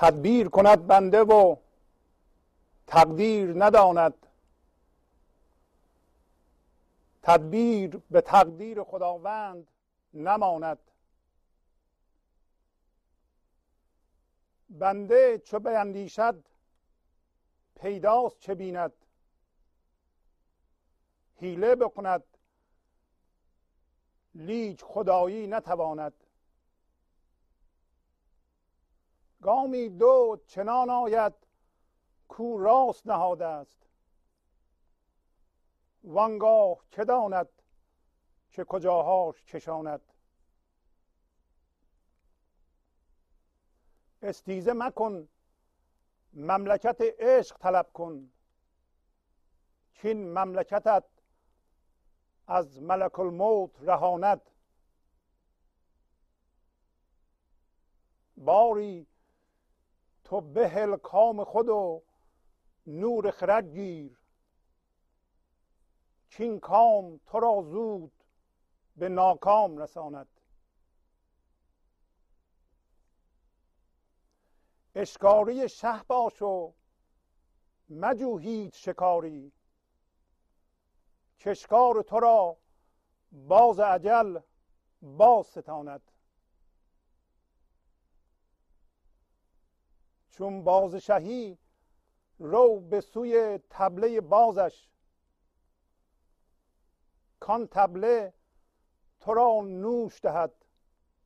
تدبیر کند بنده و تقدیر نداند. تدبیر به تقدیر خداوند نماند. بنده چو بیندیشد پیداست چه بیند. حیله بکند لیک خدایی نتواند. گامی دو چنان آید کو راست نهاده است. وانگاه که داند؟ که کجاهاش کشاند استیزه مکن مملکت عشق طلب کن. چین مملکتت از ملک الموت رهاند. باری تو بهل کام خود و نور خرد گیر. چین کام تو را زود به ناکام رساند. اشکاری شه باش و مجو هیچ شکاری. کشکار تو را باز عجل باز ستاند. چون باز شهی رو به سوی تبله بازش. کان تبله تو را نوش دهد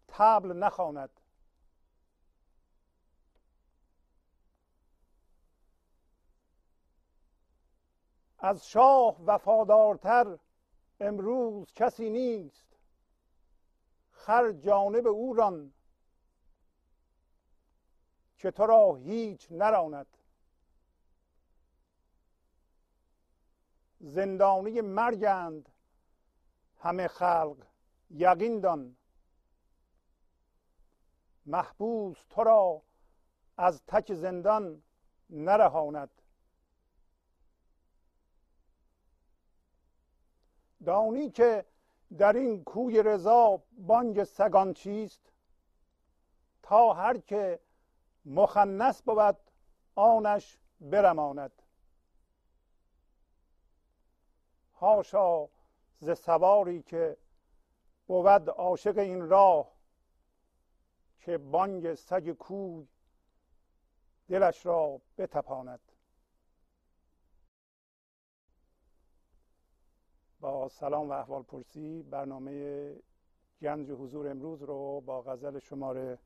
تبل نخواند. از شاه وفادارتر امروز کسی نیست. خر جانب او ران. که تو را هیچ نراند. زندانی مرگند همه خلق یقین دان. محبوس تو را از تک زندان نرهاند. دانی که در این کوی رضا بانگ سگان چیست؟ تا هر که مخنس بود آنش برماند. هاشا ز سواری که بود عاشق این راه که بانگ سگ کوی دلش را بتپاند. با سلام و احوال پرسی برنامه گنج حضور امروز رو با غزل شماره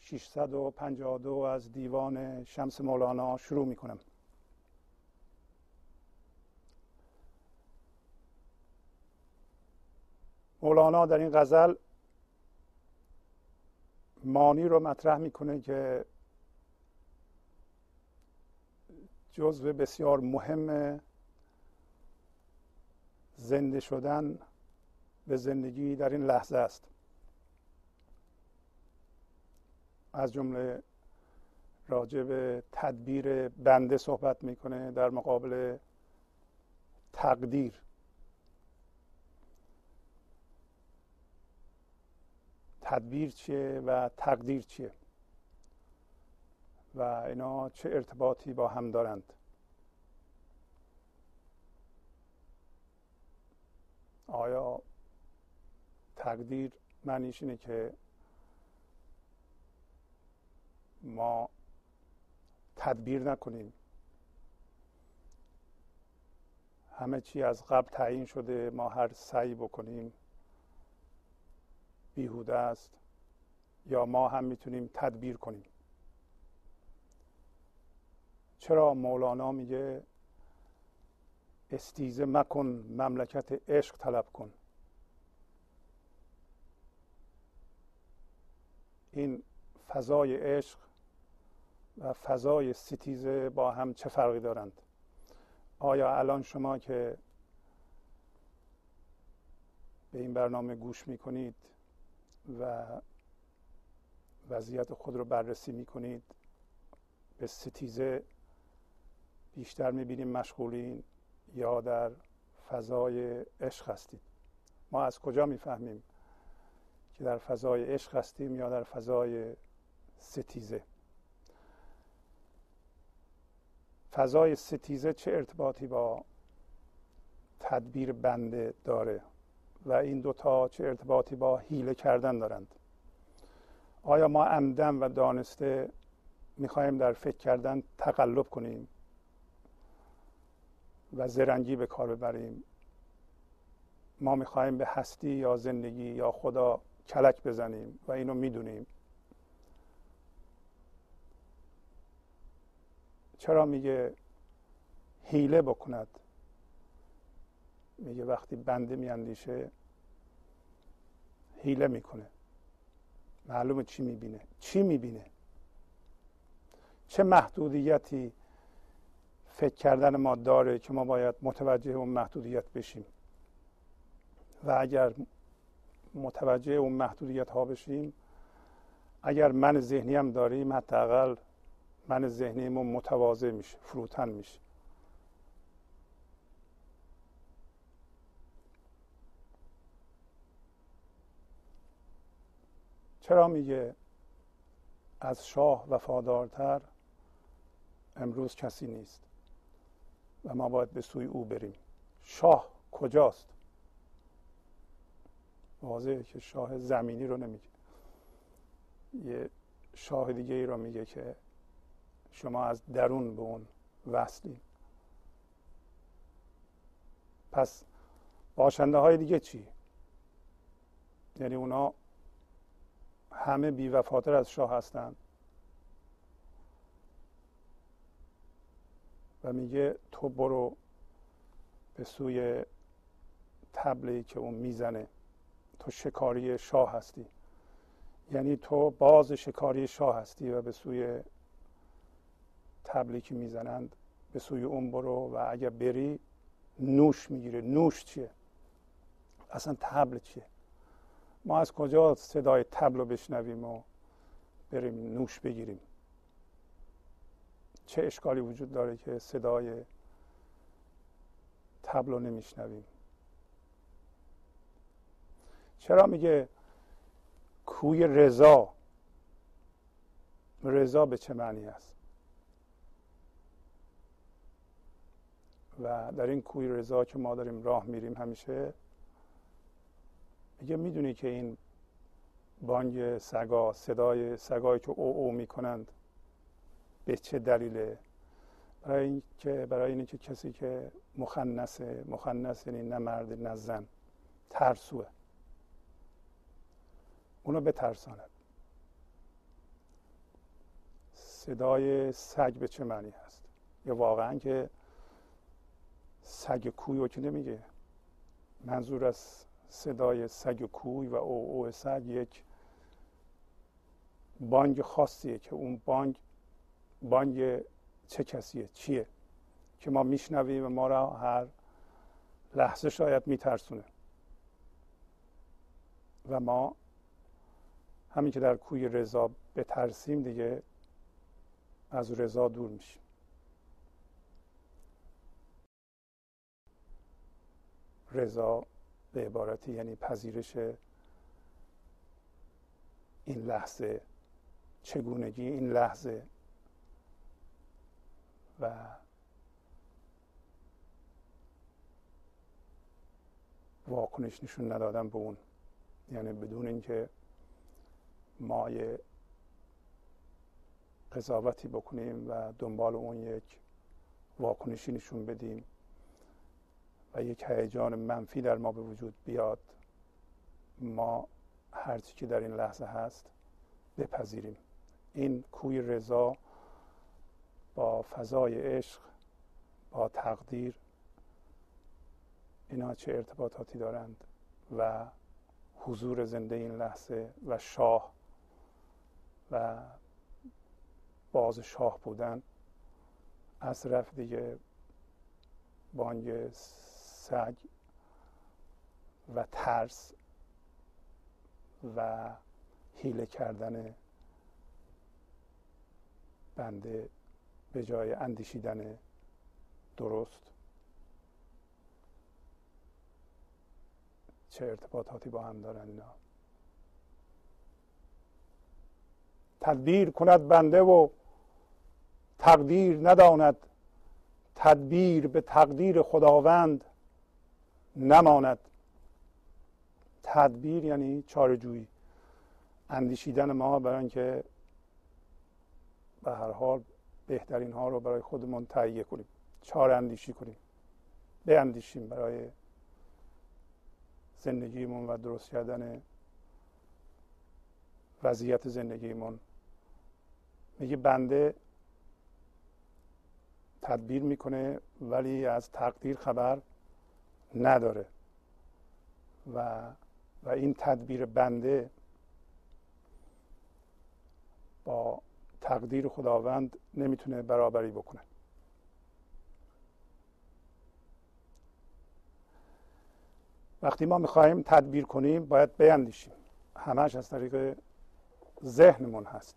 652 از دیوان شمس مولانا شروع می کنم مولانا در این غزل مانی رو مطرح می‌کنه که جزو بسیار مهم زنده شدن به زندگی در این لحظه است. از جمله راجع به تدبیر بنده صحبت می‌کنه در مقابل تقدیر. تدبیر چیه و تقدیر چیه؟ و اینا چه ارتباطی با هم دارند؟ آیا تقدیر معنیش اینه که ما تدبیر نکنیم. همه چی از قبل تعیین شده ما هر سعی بکنیم بیهوده است یا ما هم می‌تونیم تدبیر کنیم. چرا مولانا میگه استیزه مکن مملکت عشق طلب کن. این فضای عشق و فضای ستیزه با هم چه فرقی دارند؟ آیا الان شما که به این برنامه گوش می‌کنید و وضعیت خود رو بررسی می‌کنید به ستیزه بیشتر می‌بینیم مشغولین یا در فضای عشق هستید؟ ما از کجا می‌فهمیم که در فضای عشق هستیم یا در فضای ستیزه فضای ستیزه چه ارتباطی با تدبیر بنده داره و این دوتا چه ارتباطی با حیله کردن دارند؟ آیا ما عمدن و دانسته می‌خواهیم در فکر کردن تقلب کنیم و زرنگی به کار ببریم؟ ما می‌خواهیم به هستی یا زندگی یا خدا کلک بزنیم و اینو می‌دونیم. چرا میگه حیله بکند؟ میگه وقتی بنده میاندیشه حیله می‌کنه. معلومه چی می‌بینه؟ چی می‌بینه؟ چه محدودیتی فکر کردن ما داره که ما باید متوجه اون محدودیت بشیم؟ و اگر متوجه اون محدودیت ها بشیم اگر من ذهنی هم داریم حداقل من ذهنیمون متواضع میشه فروتن میشه. چرا میگه از شاه وفادارتر امروز کسی نیست و ما باید به سوی او بریم؟ شاه کجاست؟ واضحه که شاه زمینی رو نمیگه. یه شاه دیگه ای رو میگه که شما از درون به اون وصلیم پس باشنده های دیگه چی؟ یعنی اونا همه بیوفاتر از شاه هستند و میگه تو برو به سوی تبلی که اون می‌زنه. تو شکاری شاه هستی. یعنی تو باز شکاری شاه هستی و به سوی تبلی که می‌زنند به سوی اون برو و اگر بری نوش می‌گیره نوش چیه؟ اصلا تبل چیه؟ ما از کجا صدای تبل رو بشنویم و بریم نوش بگیریم؟ چه اشکالی وجود داره که صدای تبل رو نمیشنویم؟ چرا میگه کوی رضا؟ رضا به چه معنی است؟ و در این کوی رضا که ما داریم راه میریم همیشه میگه می‌دونی که این بانگ سگا صدای سگایی که او او می‌کنند به چه دلیله؟ برای اینکه برای اینکه کسی که مخنثه مخنث یعنی نه مرد نه زن ترسوه. اونو بترساند. صدای سگ به چه معنی هست؟ یا واقعا که سگ کوی رو که نمیگه؟ منظور از صدای سگ کوی و او او سگ یک بانگ خاصیه که اون بانگ بانگ چه کسیه؟ چیه؟ که ما میشنویم و ما را هر لحظه شاید میترسونه. و ما همین که در کوی رضا بترسیم دیگه از رضا دور میشیم. رضا به عبارتی یعنی پذیرش این لحظه چگونگی این لحظه و واکنش نشون ندادن به اون. یعنی بدون اینکه ما یه قضاوتی بکنیم و دنبال اون یک واکنشی نشون بدیم. و یک هیجان منفی در ما به وجود بیاد ما هرچی که در این لحظه هست بپذیریم. این کوی رضا با فضای عشق با تقدیر اینا چه ارتباطاتی دارند و حضور زنده این لحظه و شاه و باز شاه بودن از رفت دیگه بانگ سگ و ترس و حیله کردن بنده به جای اندیشیدن درست چه ارتباطاتی با هم دارن اینا. تدبیر کند بنده و تقدیر نداند. تدبیر به تقدیر خداوند. نماند. تدبیر یعنی چارجویی اندیشیدن ما برای اینکه به هر حال بهترین ها رو برای خودمون تهیه کنیم. چار اندیشی کنیم. بیندیشیم برای زندگیمون و درست کردن وضعیت زندگیمون. میگه بنده تدبیر می‌کنه ولی از تقدیر خبر نداره. و و این تدبیر بنده با تقدیر خداوند نمی‌تونه برابری بکنه. وقتی ما می‌خواهیم تدبیر کنیم باید بیندیشیم. همش از طریق ذهنمون هست.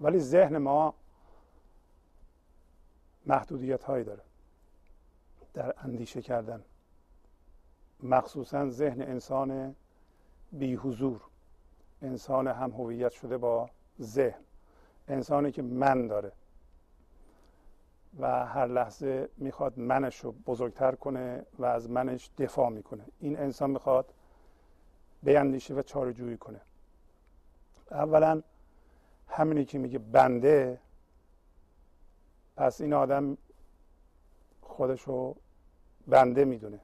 ولی ذهن ما محدودیت هایی داره. در اندیشه کردن. مخصوصا ذهن انسان بی حضور انسان هم هویت شده با ذهن. انسانی که من داره. و هر لحظه می‌خواد منش رو بزرگتر کنه و از منش دفاع می‌کنه. این انسان می‌خواد بیندیشه و چارجویی کنه. اولا همینی که میگه بنده پس این آدم خودش رو بنده می‌دونه.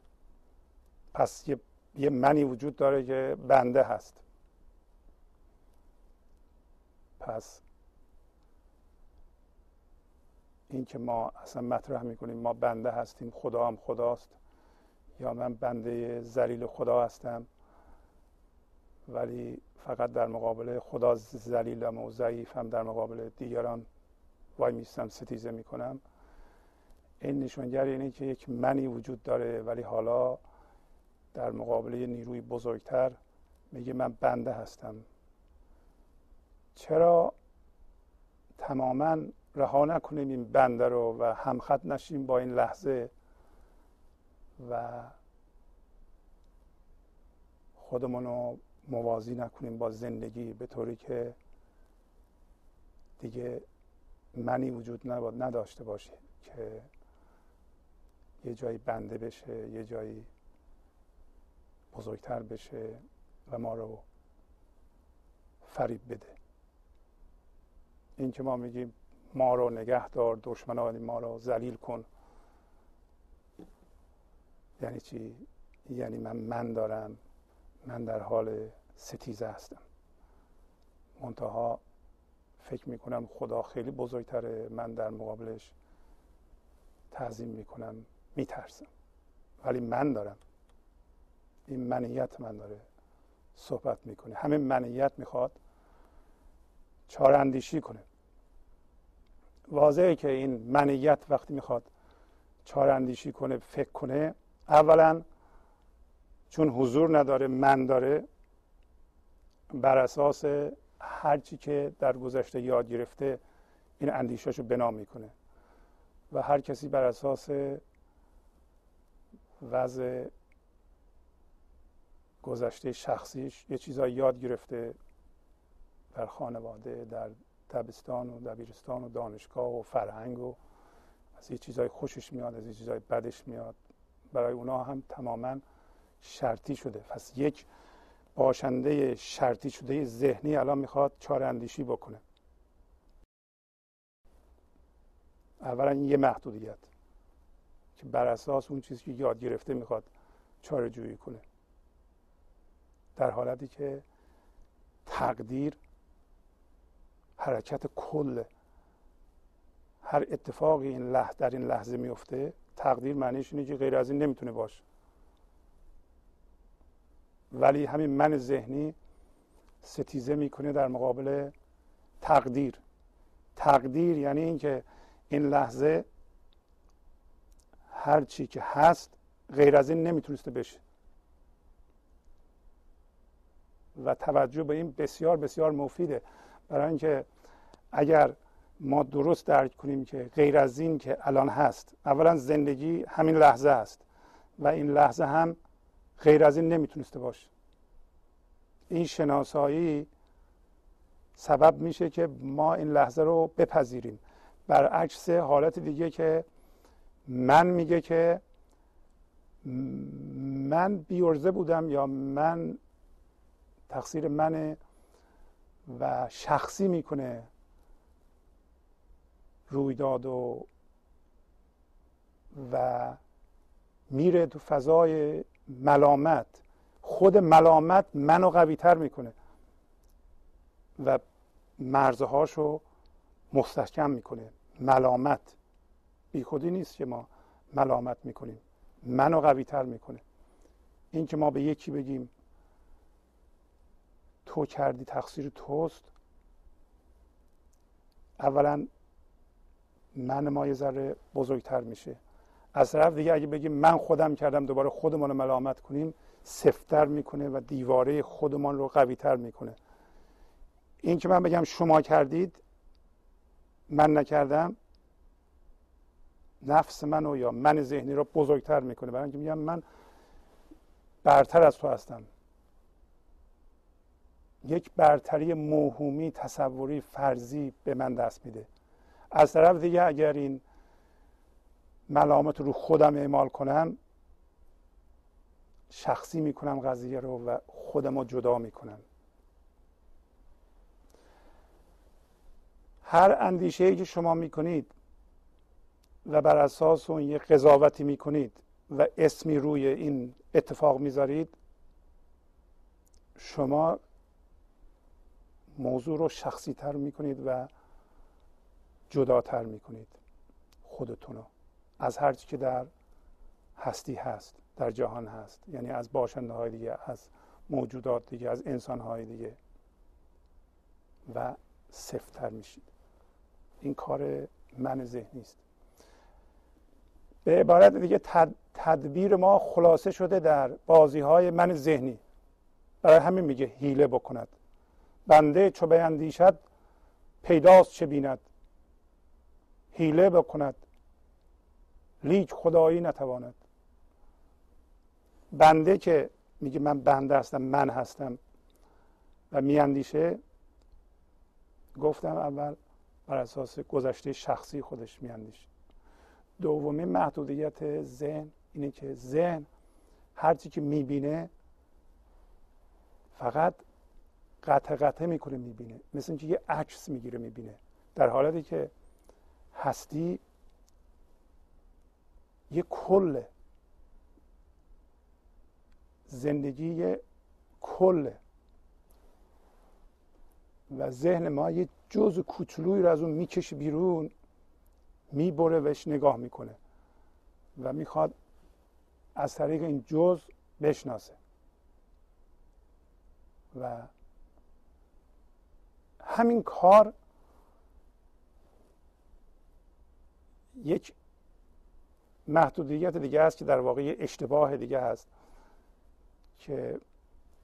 پس یه, یه منی وجود داره که بنده هست. پس این که ما اصلا مطرح می‌کنیم ما بنده هستیم خدا هم خداست یا من بنده زلیل خدا هستم ولی فقط در مقابل خدا زلیلم و ضعیفم در مقابل دیگران وای میستم ستیزه می‌کنم. این نشانگر اینه که یک منی وجود داره ولی حالا در مقابل یه نیروی بزرگتر میگه من بنده هستم. چرا تماما رها نکنیم این بنده رو و همخط نشیم با این لحظه و خودمون رو موازی نکنیم با زندگی به طوری که دیگه منی وجود نداشته باشه که یه جایی بنده بشه یه جایی بزرگتر بشه و ما رو فریب بده. این که ما میگیم ما رو نگه دار دشمنان ما رو ذلیل کن. یعنی چی؟ یعنی من من دارم من در حال ستیزه هستم. منتها فکر می‌کنم خدا خیلی بزرگتره. من در مقابلش تعظیم می‌کنم. میترسم. ولی من دارم. این منیت من داره صحبت می‌کنه. همه منیت می‌خواد چهار اندیشی کنه. واضحه که این منیت وقتی می‌خواد چهار اندیشی کنه فکر کنه اولا چون حضور نداره من داره بر اساس هرچی که در گذشته یاد گرفته این اندیشاشو بنا می‌کنه. و هر کسی بر اساس وضع گذشته شخصیش یه چیزایی یاد گرفته در خانواده در دبستان و دبیرستان و دانشگاه و فرهنگ و از یه چیزای خوشش میاد از یه چیزای بدش میاد. برای اونا هم تماما شرطی شده. پس یک باشنده شرطی شده ذهنی الان می‌خواد چهار اندیشی بکنه. اولا یه محدودیت. که بر اساس اون چیزی که یاد گرفته می‌خواد چاره جویی کنه. در حالتی که تقدیر حرکت کل هر اتفاقی این لحظه در این لحظه میفته تقدیر معنیش اینه که غیر از این نمی‌تونه باشه. ولی همین من ذهنی ستیزه می‌کنه در مقابل تقدیر. تقدیر یعنی اینکه این لحظه هر چی که هست غیر از این نمی‌تونسته بشه. و توجه به این بسیار بسیار مفیده. برای اینکه اگر ما درست درک کنیم که غیر از این که الان هست اولا زندگی همین لحظه است و این لحظه هم غیر از این نمی‌تونسته باشه. این شناسایی سبب میشه که ما این لحظه رو بپذیریم. برعکس حالت دیگه که من میگه که من بیورزه بودم یا من تقصیر منه و شخصی می‌کنه رویداد و و میره تو فضای ملامت. خود ملامت منو قوی تر می‌کنه و مرزهاشو مستحکم می‌کنه. ملامت. بی خودی نیست که ما ملامت می‌کنیم. منو قوی تر می‌کنه. این که ما به یکی بگیم تو کردی تقصیر توست اولا من ما یه ذره بزرگتر میشه. از طرف دیگه اگه بگیم من خودم کردم دوباره خودمان رو ملامت کنیم سفتر می‌کنه و دیواره خودمان رو قویتر می‌کنه. این که من بگم شما کردید من نکردم نفس منو یا من ذهنی رو بزرگتر می‌کنه. برای اینکه میگم من برتر از تو هستم. یک برتری موهومی تصوری فرضی به من دست میده. از طرف دیگه اگر این ملامت رو خودم اعمال کنم شخصی می‌کنم قضیه رو و خودم رو جدا می‌کنم. هر اندیشه ای که شما می‌کنید و بر اساس اون یه قضاوتی می‌کنید و اسمی روی این اتفاق می‌ذارید شما موضوع رو شخصی تر می‌کنید و جداتر می‌کنید خودتون رو. از هرچی که در هستی هست در جهان هست یعنی از باشنده های دیگه از موجودات دیگه از انسان های دیگه و سفتر میشید. این کار من ذهنی است. به عبارت دیگه تدبیر ما خلاصه شده در بازی های من ذهنی. برای همین میگه هیله بکند. بنده چو بیندیشد پیداست چه بیند. هیله بکند. لیک خدایی نتواند. بنده که میگه من بنده هستم من هستم و میاندیشه گفتم اول بر اساس گذشته شخصی خودش میاندیشه. دومی محدودیت ذهن اینه که ذهن هرچی که می‌بینه فقط قطع قطع می‌کنه می‌بینه. مثل اینکه یه عکس می‌گیره می‌بینه. در حالتی که هستی یه کل زندگی یه کل. و ذهن ما یه جز کوچولویی رو از اون می‌کشه بیرون. می‌بره بهش نگاه می‌کنه و می‌خواد از طریق این جز بشناسه. و همین کار یک محدودیت دیگه است که در واقع اشتباه دیگه هست که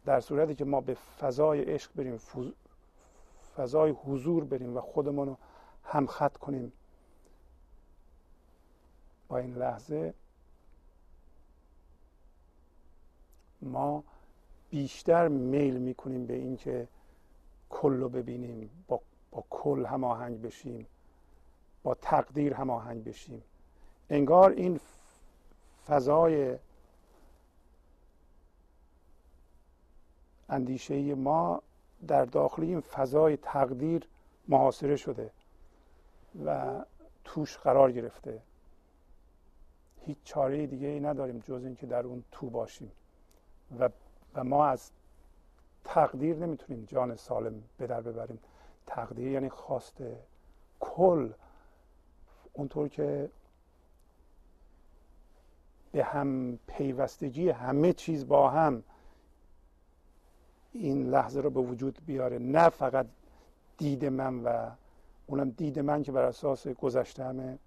در صورتی که ما به فضای عشق بریم فضای حضور بریم و خودمون رو همخط کنیم. این لحظه ما بیشتر میل می‌کنیم به اینکه کل رو ببینیم با, با کل هماهنگ بشیم با تقدیر هماهنگ بشیم. انگار این فضای اندیشه ما در داخل این فضای تقدیر محاصره شده و توش قرار گرفته. هیچ چاره دیگه ای نداریم جز اینکه در اون تو باشیم. و, و ما از تقدیر نمی‌تونیم جان سالم به در ببریم. تقدیر یعنی خواسته کل. اونطور که به هم پیوستگی همه چیز با هم این لحظه رو به وجود بیاره. نه فقط دید من و اونم دید من که بر اساس گذشتهمه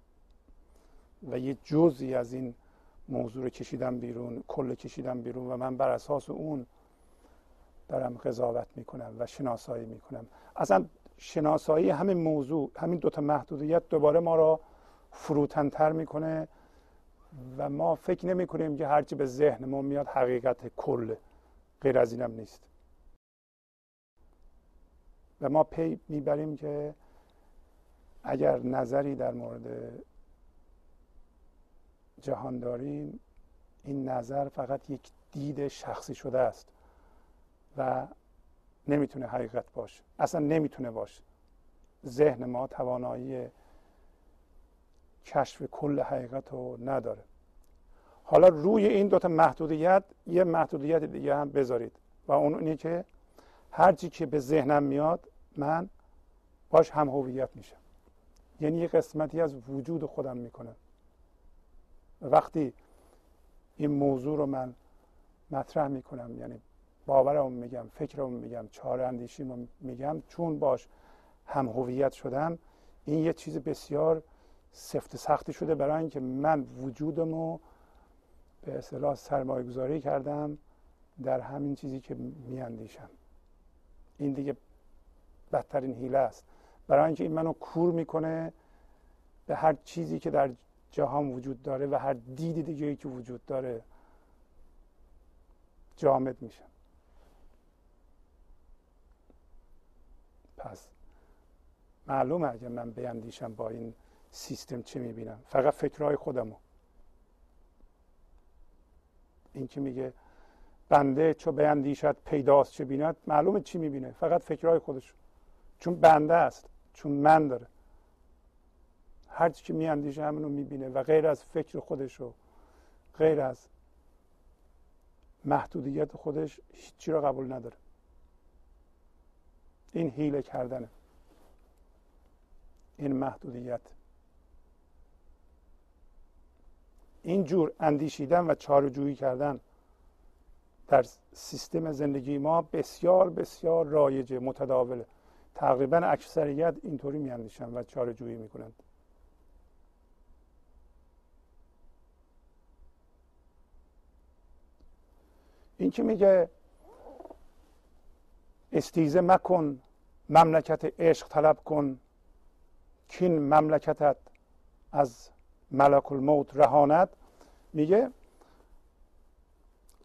و یه جزی از این موضوع رو کشیدم بیرون کل کشیدم بیرون و من بر اساس اون دارم قضاوت می‌کنم و شناسایی می‌کنم. اصلا شناسایی همین موضوع همین دوتا محدودیت دوباره ما را فروتنتر می‌کنه و ما فکر نمی کنیم که هرچی به ذهن ما میاد حقیقت کل غیر از اینم نیست. و ما پی می‌بریم که اگر نظری در مورد جهان داریم این نظر فقط یک دید شخصی شده است و نمی‌تونه حقیقت باشه. اصلا نمی‌تونه باشه. ذهن ما توانایی کشف کل حقیقت رو نداره. حالا روی این دوتا محدودیت یه محدودیت دیگه هم بذارید و اون اینه که هرچی که به ذهنم میاد من باش هم هویت میشم. یعنی یه قسمتی از وجود خودم می‌کنه وقتی این موضوع رو من مطرح می‌کنم یعنی باورم میگم فکرم میگم چهار اندیشیم میگم چون باش هم هویت شدم این یه چیز بسیار سفت سختی شده برای اینکه من وجودم رو به اصطلاح سرمایه گذاری کردم در همین چیزی که میاندیشم. این دیگه بدترین حیله است. برای اینکه این منو کور می‌کنه به هر چیزی که در جهان وجود داره و هر دیدی دیگه که وجود داره جامد میشم پس معلومه اگه من بیندیشم با این سیستم چه می‌بینم. فقط فکرهای خودمو. این که میگه بنده چو بیندیشد پیداست چه بیند معلومه چی می‌بینه. فقط فکرهای خودش. چون بنده است چون من داره. هر چی که میاندیشه همینو می‌بینه و غیر از فکر خودش و غیر از محدودیت خودش هیچی رو قبول نداره. این حیله کردنه. این محدودیت. این جور اندیشیدن و چارجویی کردن در سیستم زندگی ما بسیار بسیار رایجه متداوله. تقریبا اکثریت اینطوری میاندیشن و چارجویی می‌کنند این که میگه؟ استیزه مکن مملکت عشق طلب کن. کین مملکتت از ملک الموت رهاند. میگه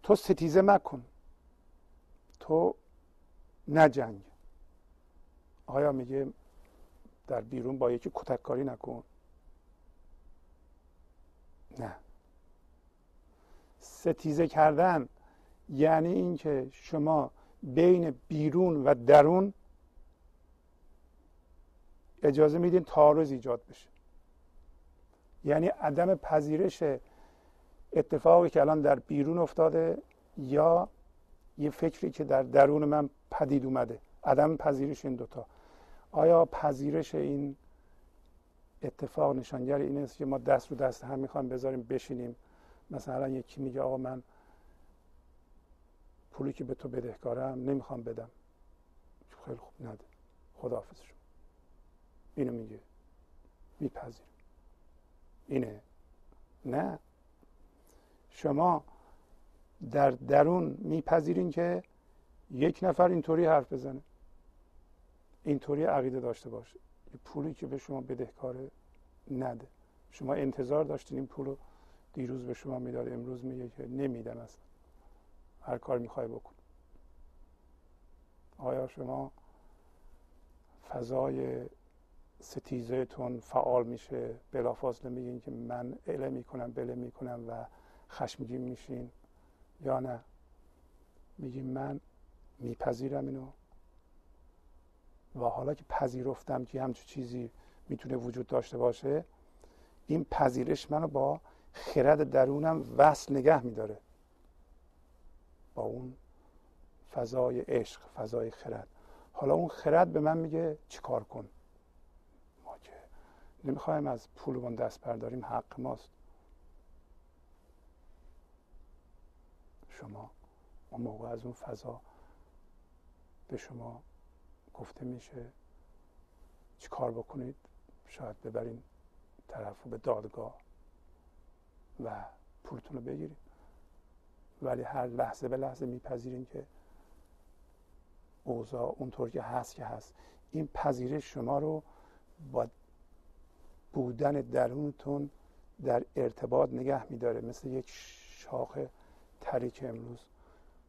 تو ستیزه مکن. تو نجنگ آیا میگه در بیرون با یکی کتککاری نکن؟ نه. ستیزه کردن یعنی اینکه شما بین بیرون و درون اجازه میدین تعارض ایجاد بشه. یعنی عدم پذیرش اتفاقی که الان در بیرون افتاده یا یه فکری که در درون من پدید اومده. عدم پذیرش این دوتا. آیا پذیرش این اتفاق نشانگر این است که ما دست رو دست هم می‌خوایم بذاریم بشینیم؟ مثلا یکی میگه آقا من پولی که به تو بدهکارم نمی‌خوام بدم. خیلی خوب نده خداحافظ شو. اینو میگه. میپذیر اینه. نه. شما در درون میپذیرین که یک نفر اینطوری حرف بزنه. اینطوری عقیده داشته باشه. پولی که به شما بدهکاره نده. شما انتظار داشتین این پول رو دیروز به شما می‌داد امروز میگه که نمیدم اصلا. هر کار می‌خوای بکن. آیا شما فضای ستیزهتون فعال میشه؟ بلافاصله میگین که من اله می‌کنم بله می‌کنم و خشمگین میشین یا نه؟ میگیم من میپذیرم اینو. و حالا که پذیرفتم که همچون چیزی می‌تونه وجود داشته باشه این پذیرش منو با خرد درونم وصل نگه میداره. با اون فضای عشق فضای خرد. حالا اون خرد به من میگه چیکار کن؟ ما که نمی‌خوایم از پولمون دست برداریم حق ماست. شما اون موقع از اون فضا به شما گفته میشه چی کار بکنید؟ شاید ببرین طرف رو به دادگاه و پولتون رو بگیرید. ولی هر لحظه به لحظه میپذیرین که اوضاع اونطور که هست که هست. این پذیرش شما رو با بودن درونتون در ارتباط نگه میداره. مثل یک شاخه تری که امروز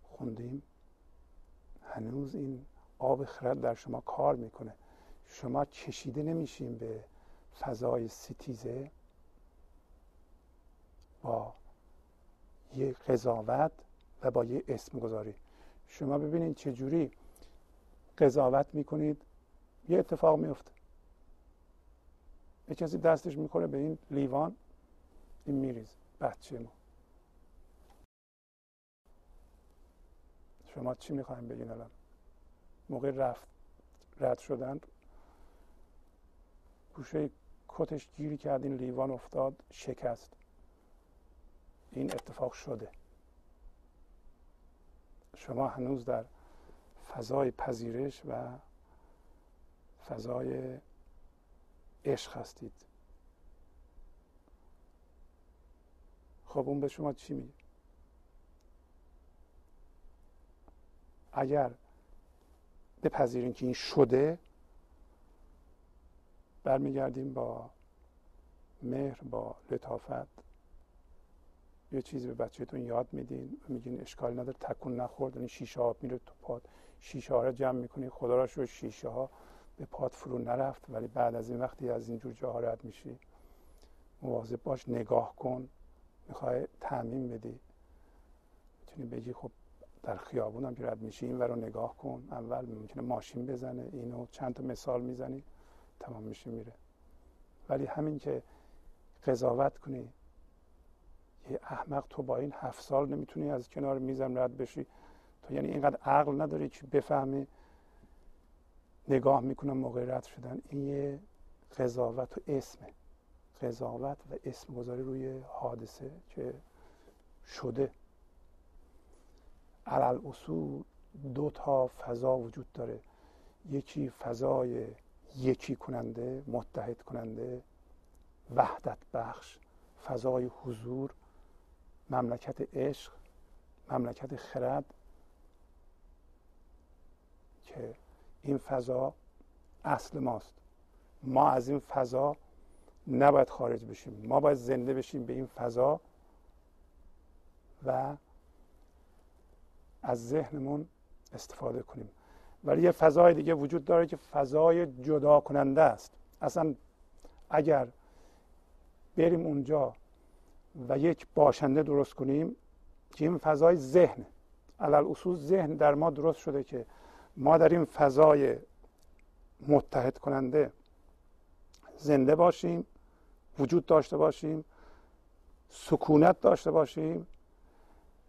خوندیم. هنوز این آب خرد در شما کار می‌کنه. شما کشیده نمیشین به فضای ستیزه یه قضاوت و با یه اسم گذاری. شما ببینید چجوری قضاوت می‌کنید یه اتفاق میفته یه کسی دستش می‌کنه به این لیوان این میریز بچه ما. شما چی می‌خوایم بگین الان؟ موقع رفت رد شدن گوشه کتش گیری کرد این لیوان افتاد شکست. این اتفاق شده. شما هنوز در فضای پذیرش و فضای عشق هستید. خب اون به شما چی میگه؟ اگر بپذیرین که این شده برمیگردیم با مهر با لطافت. یه چیزی به بچهتون یاد میدین میگین اشکال نداره تکون نخورد این شیشه ها میره تو پاد. شیشه ها رو جمع می‌کنی خدا را شو شیشه ها به پاد فرو نرفت ولی بعد از این وقتی از اینجور جاها رد میشی مواظب باش نگاه کن می‌خوای تعمین بدی. می‌تونی بگی خب در خیابون هم که رد میشی این رو نگاه کن. اول ممکنه ماشین بزنه اینو چند تا مثال می‌زنی تمام میشه میره. ولی همین که قضاوت کنی احمق تو با این هفت سال نمی‌تونی از کنار میزم رد بشی. تو یعنی اینقدر عقل نداری که بفهمی. نگاه می‌کنم موقع رد شدن. این یه قضاوت و اسمه. قضاوت و اسم گذاری روی حادثه که شده. علل اصول دو تا فضا وجود داره. یکی فضای یکی کننده متحد کننده وحدت بخش فضای حضور مملکت عشق مملکت خرد که این فضا اصل ماست. ما از این فضا نباید خارج بشیم. ما باید زنده بشیم به این فضا و از ذهنمون استفاده کنیم. ولی یه فضای دیگه وجود داره که فضای جدا کننده است. اصلا اگر بریم اونجا و یک باشنده درست کنیم که این فضای ذهن. علال اصول ذهن در ما درست شده که ما در این فضای متحد کننده زنده باشیم وجود داشته باشیم سکونت داشته باشیم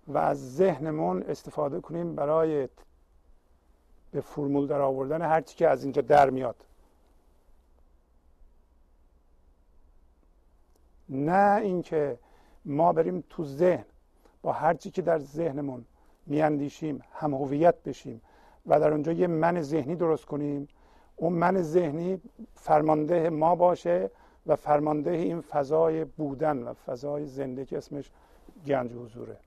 و از ذهنمون استفاده کنیم برای به فرمول در آوردن هرچی که از اینجا در میاد. نه اینکه ما بریم تو ذهن با هرچی که در ذهنمون میاندیشیم هم هویت بشیم و در اونجا یه من ذهنی درست کنیم. اون من ذهنی فرمانده ما باشه و فرمانده این فضای بودن و فضای زنده که اسمش گنج حضوره.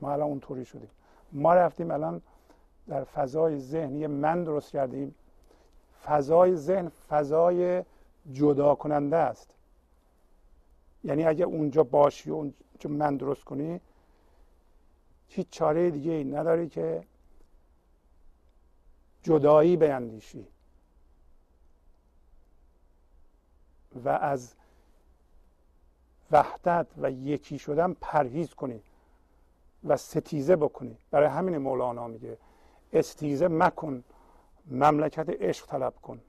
ما الان اونطوری شدیم. ما رفتیم الان در فضای ذهنی من درست کردیم. فضای ذهن فضای جدا کننده است. یعنی اگه اونجا باشی و اونجا من درست کنی هیچ چاره دیگه ای نداری که جدایی بیندیشی و از وحدت و یکی شدن پرهیز کنی و ستیزه بکنی. برای همین مولانا میگه استیزه مکن مملکت عشق طلب کن.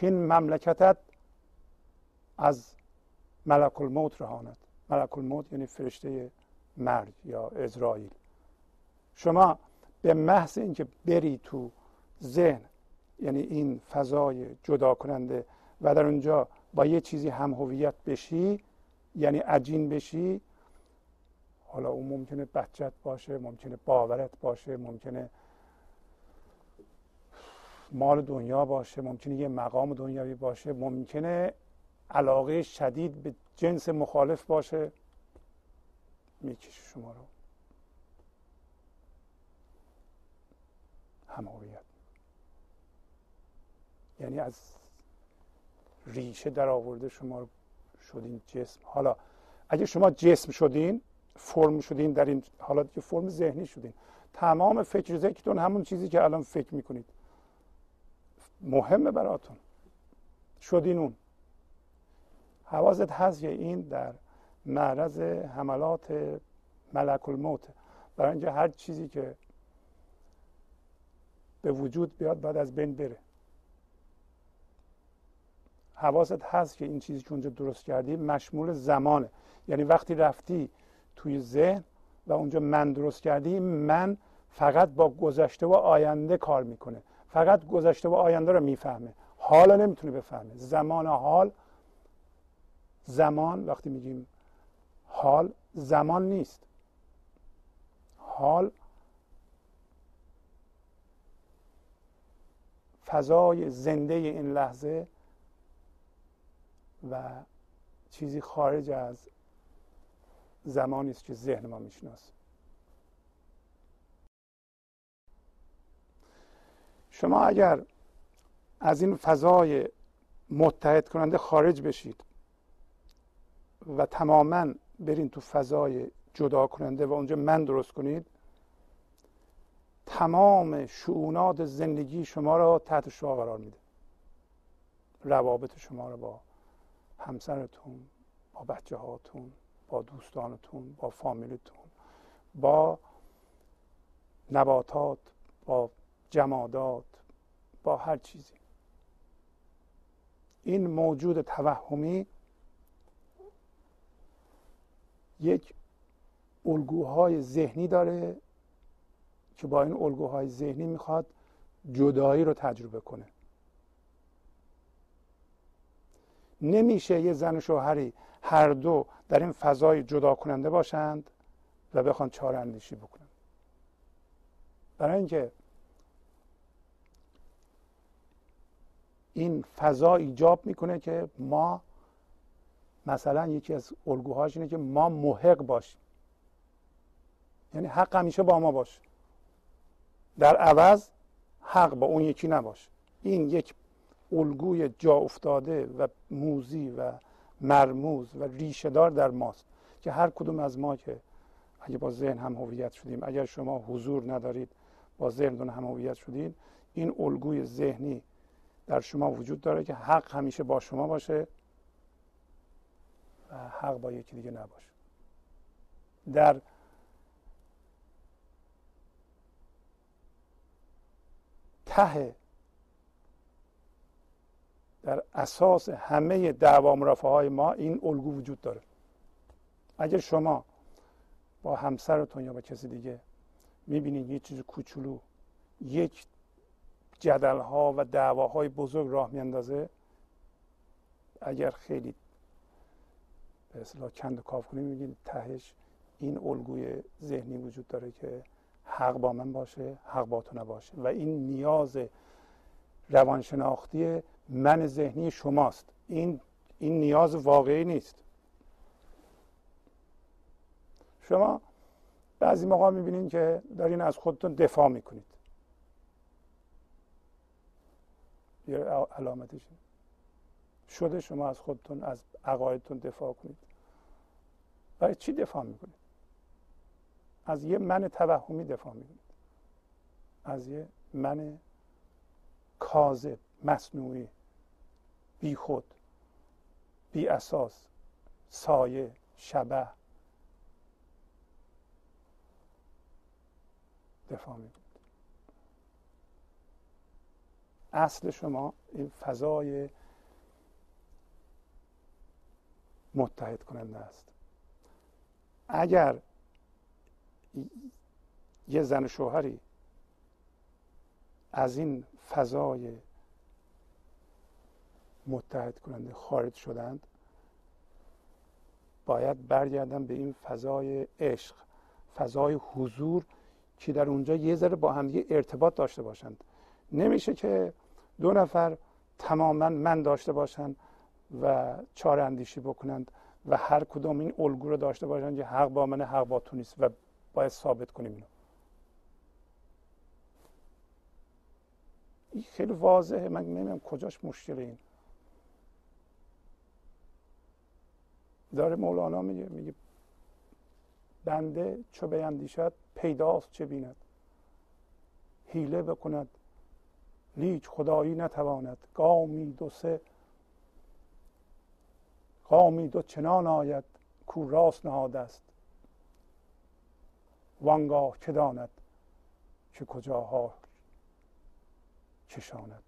این مملکتت از ملک الموت رهاند ملک الموت یعنی فرشته مرگ یا ازرائیل شما به محض اینکه بری تو ذهن یعنی این فضای جدا کننده و در اونجا با یه چیزی هم هویت بشی یعنی عجین بشی حالا اون ممکنه بچت باشه ممکنه باورت باشه ممکنه مال دنیا باشه ممکنه یه مقام دنیاوی باشه ممکنه علاقه شدید به جنس مخالف باشه می‌کشه شما رو. همهویت یعنی از ریشه در آورده شما رو شدین جسم. حالا اگه شما جسم شدین فرم شدین در این حالات که فرم ذهنی شدین. تمام فکر ذکرتون همون چیزی که الان فکر می‌کنید. مهمه براتون. شدین اون. حواست هست که این در معرض حملات ملک الموت برای اینکه هر چیزی که به وجود بیاد بعد از بین بره. حواست هست که این چیزی که اونجا درست کردی مشمول زمانه. یعنی وقتی رفتی توی ذهن و اونجا من درست کردی من فقط با گذشته و آینده کار می‌کنه. فقط گذشته و آینده رو می‌فهمه. حالا نمی‌تونه بفهمه. زمان حال زمان وقتی میگیم حال زمان نیست. حال فضای زنده این لحظه و چیزی خارج از زمانی است که ذهن ما می‌شناسه. شما اگر از این فضای متحد کننده خارج بشید و تماما برین تو فضای جدا کننده و اونجا من درست کنید تمام شعونات زندگی شما را تحت شعا قرار میده. روابط شما را با همسرتون با بچه هاتون با دوستانتون با فامیلتون با نباتات با جمادات با هر چیزی. این موجود توهمی یک الگوهای ذهنی داره که با این الگوهای ذهنی می‌خواد جدایی رو تجربه کنه. نمیشه یه زن و شوهری هر دو در این فضای جدا کننده باشند و بخوان چهار اندیشی بکنند برای اینکه این فضا ایجاب می‌کنه که ما مثلا یکی از الگوهاش اینه که ما محق باشیم. یعنی حق همیشه با ما باشه. در عوض حق با اون یکی نباشه. این یک الگوی جا افتاده و موزی و مرموز و ریشهدار در ماست که هر کدوم از ما که اگه با ذهن هم هویت شدیم اگر شما حضور ندارید با ذهنتون هم هویت شدید این الگوی ذهنی در شما وجود داره که حق همیشه با شما باشه. حق با یکی دیگه نباشه. در ته در اساس همه دعوا مرافعه های ما این الگو وجود داره. اگر شما با همسرتون یا با کسی دیگه می‌بینید یه چیز کوچولو یک جدل ها و دعواهای بزرگ راه میاندازه اگر خیلی به اصطلاح کند و کاف کنیم میگید تهش این الگوی ذهنی وجود داره که حق با من باشه حق با تو نباشه و این نیاز روانشناختی من ذهنی شماست. این این نیاز واقعی نیست. شما بعضی موقع می‌بینید که دارین از خودتون دفاع می‌کنید. یه علامتش شده شما از خودتون از عقایدتون دفاع کنید. برای چی دفاع می‌کنید؟ از یه من توهمی دفاع می‌کنید. از یه من کاذب مصنوعی بی خود بی اساس سایه شبه دفاع می‌کنید. اصل شما این فضای متحد کننده است. اگر یه زن شوهری از این فضای متحد کننده خارج شدند باید برگردن به این فضای عشق فضای حضور که در اونجا یه ذره با همدیگه ارتباط داشته باشند. نمیشه که دو نفر تماما من داشته باشند و چار اندیشی بکنند و هر کدام این الگو رو داشته باشند که حق با من حق با تو نیست و باید ثابت کنیم اینو. این خیلی واضحه. من نمی‌دونم کجاش مشکل این. داره مولانا میگه میگه بنده چو بیندیشد پیداست چه بیند. حیله بکند لیک خدایی نتواند. گامی دو سه قامی دو چنان آید کو راست نهاده است وانگاه که داند؟ که کجاها چشاند؟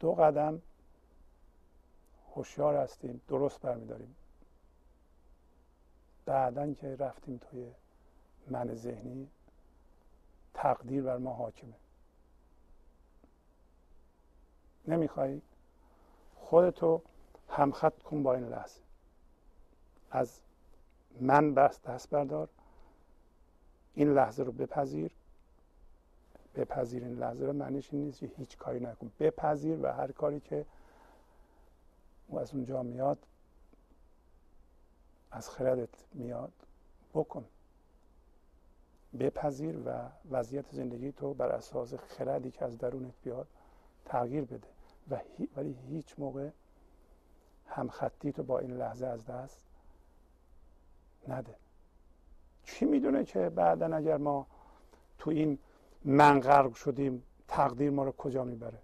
دو قدم هوشیار هستیم درست برمیداریم. بعدا که رفتیم توی من ذهنی تقدیر بر ما حاکمه. نمی‌خوای خودتو همخط کن با این لحظه. از من بس دست بردار. این لحظه رو بپذیر. بپذیر این لحظه رو معنیش این نیست که هیچ کاری نکن. بپذیر و هر کاری که او از اونجا میاد از خردت میاد بکن. بپذیر و وضعیت زندگی تو بر اساس خردی که از درونت بیاد تغییر بده. و ولی هیچ موقع همخطی تو با این لحظه از دست نده. چی می‌دونه که بعدا اگر ما تو این من غرق شدیم تقدیر ما رو کجا می‌بره؟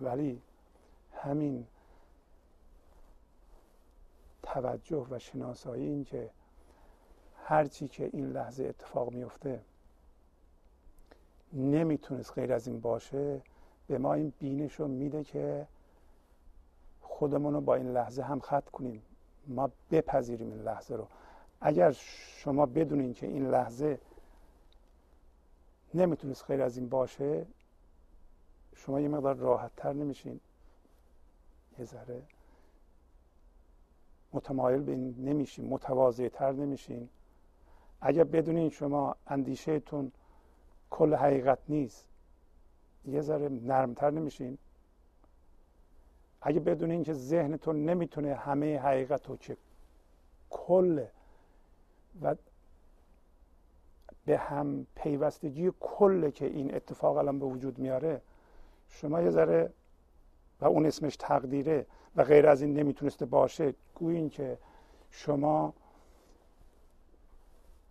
ولی همین توجه و شناسایی این که هرچی که این لحظه اتفاق میفته نمی‌تونست غیر از این باشه به ما این بینش رو میده که خودمون رو با این لحظه هم خط کنیم. ما بپذیریم این لحظه رو. اگر شما بدونین که این لحظه نمی‌تونست غیر از این باشه شما یه مقدار راحت تر نمیشین. یه ذره متمایل به این نمیشین متواضع تر نمیشین. اگر بدونین شما اندیشهتون کل حقیقت نیست یه ذره نرمتر نمیشین اگه بدونین که ذهنتون نمی‌تونه همه حقیقت رو که کل و به هم پیوستگی کل که این اتفاق الان به وجود میاره شما یه ذره و اون اسمش تقدیره و غیر از این نمی‌تونسته باشه. گویین که شما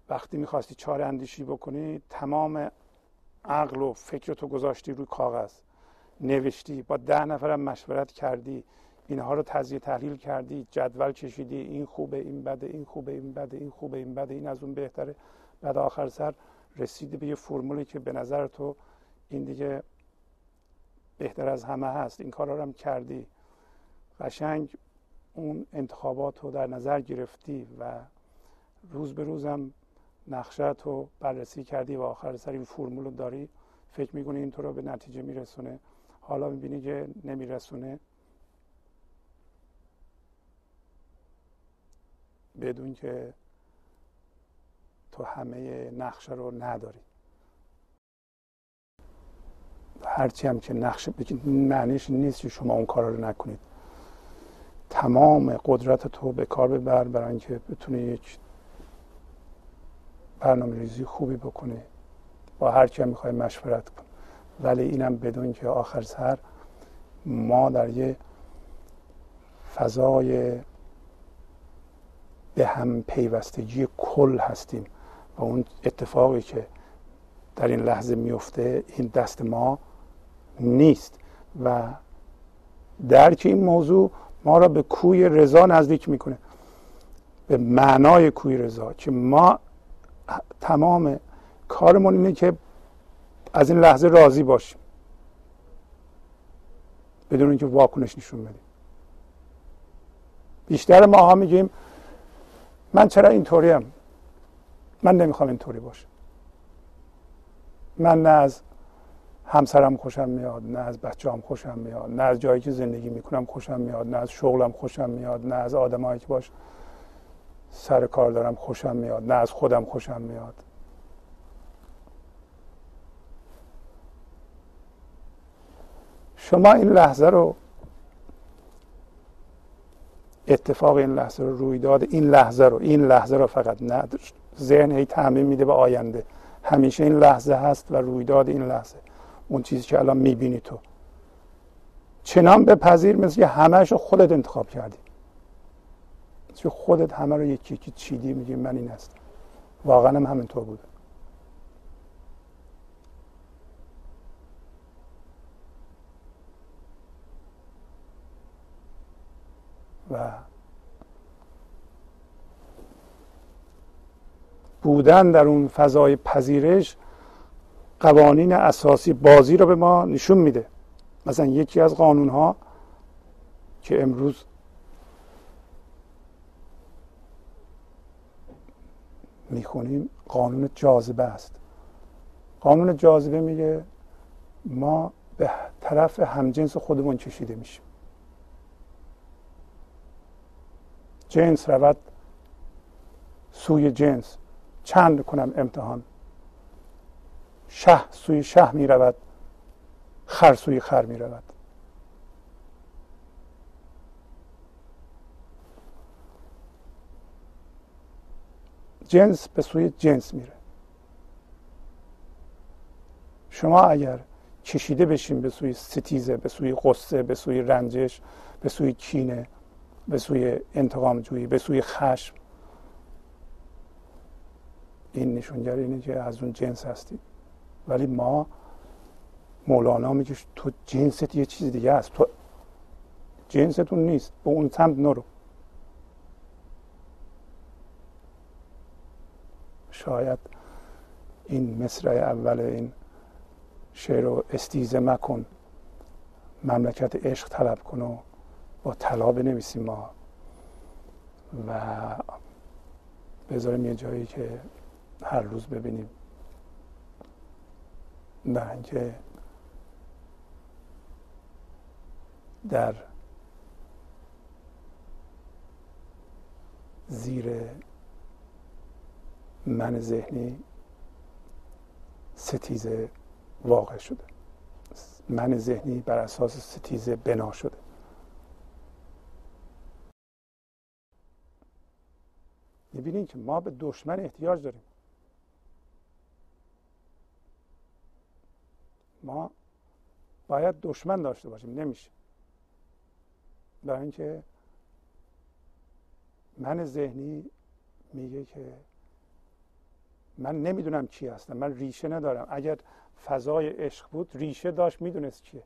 وقتی می‌خواستی چاره اندیشی بکنی تمام عقل و فکرتو گذاشتی روی کاغذ نوشتی با ده نفرم مشورت کردی اینها رو تجزیه تحلیل کردی جدول کشیدی این خوبه این بده این خوبه این بده این خوبه این بده این از اون بهتره. بعد آخر سر رسیدی به یه فرمولی که به نظر تو این دیگه بهتر از همه هست. این کارا رو هم کردی. قشنگ اون انتخابات رو در نظر گرفتی و روز به روزم نقشه رو بررسی کردی و آخر سر این فرمول رو داری فکر می‌کنی این تو رو به نتیجه میرسونه؟ حالا می‌بینی که نمیرسونه. بدون که تو همه نقشه رو نداری. هرچی هم که نقشه معنیش نیست که شما اون کار رو نکنید. تمام قدرت تو به کار ببر برای اینکه بتونی یک برنامه ریزی خوبی بکنی. با هر کی می‌خوای مشورت کن. ولی اینم بدون که آخر سر ما در یه فضای به هم پیوستگی کل هستیم و اون اتفاقی که در این لحظه میفته این دست ما نیست. و درک این موضوع ما را به کوی رضا نزدیک می‌کنه. به معنای کوی رضا که ما تمام کارمون اینه که از این لحظه راضی باشیم. بدون اینکه واکنش نشون بدیم. بیشتر ما ها میگیم من چرا اینطوریم من نمی‌خوام اینطوری باشم. من نه از همسرم خوشم میاد نه از بچه‌ام خوشم میاد نه از جایی که زندگی می‌کنم خوشم میاد نه از شغلم خوشم میاد نه از آدمایی که باش سر کار دارم خوشم میاد. نه از خودم خوشم میاد. شما این لحظه رو اتفاق این لحظه رو رویداد این لحظه رو این لحظه رو فقط نه ذهن هی تعمیم میده به آینده. همیشه این لحظه هست و رویداد این لحظه. اون چیزی که الان می‌بینی تو. چنان بپذیر مثل که همهش خودت انتخاب کردی. مثل خودت همه رو یکی یکی چیدی میگی من این هستم. واقعا هم همینطور بوده. و بودن در اون فضای پذیرش قوانین اساسی بازی رو به ما نشون میده. مثلا یکی از قانون ها که امروز می‌خونیم قانون جاذبه است. قانون جاذبه میگه ما به طرف همجنس خودمون کشیده میشیم. جنس رود سوی جنس چند کنم امتحان. شه سوی شه می رود خر سوی خر می رود جنس به سوی جنس میره. شما اگر کشیده بشین به سوی ستیزه به سوی قصه به سوی رنجش به سوی کینه به سوی انتقام جویی به سوی خشم این نشونگر اینه که از اون جنس هستی ولی ما مولانا میگه تو جنست یه چیز دیگه است. تو جنستون نیست. به اون سمت نرو. شاید این مصرع اول این شعر رو استیزه مکن. مملکت عشق طلب کن و با طلا بنویسیم ما. و بذاریم یه جایی که هر روز ببینیم. نه اینکه در زیر من ذهنی ستیزه واقع شده. من ذهنی بر اساس ستیزه بنا شده. می‌بینید که ما به دشمن احتیاج داریم. ما باید دشمن داشته باشیم نمیشه. برای اینکه من ذهنی میگه که من نمی‌دونم چی هستم. من ریشه ندارم. اگر فضای عشق بود ریشه داشت می‌دونست چیه.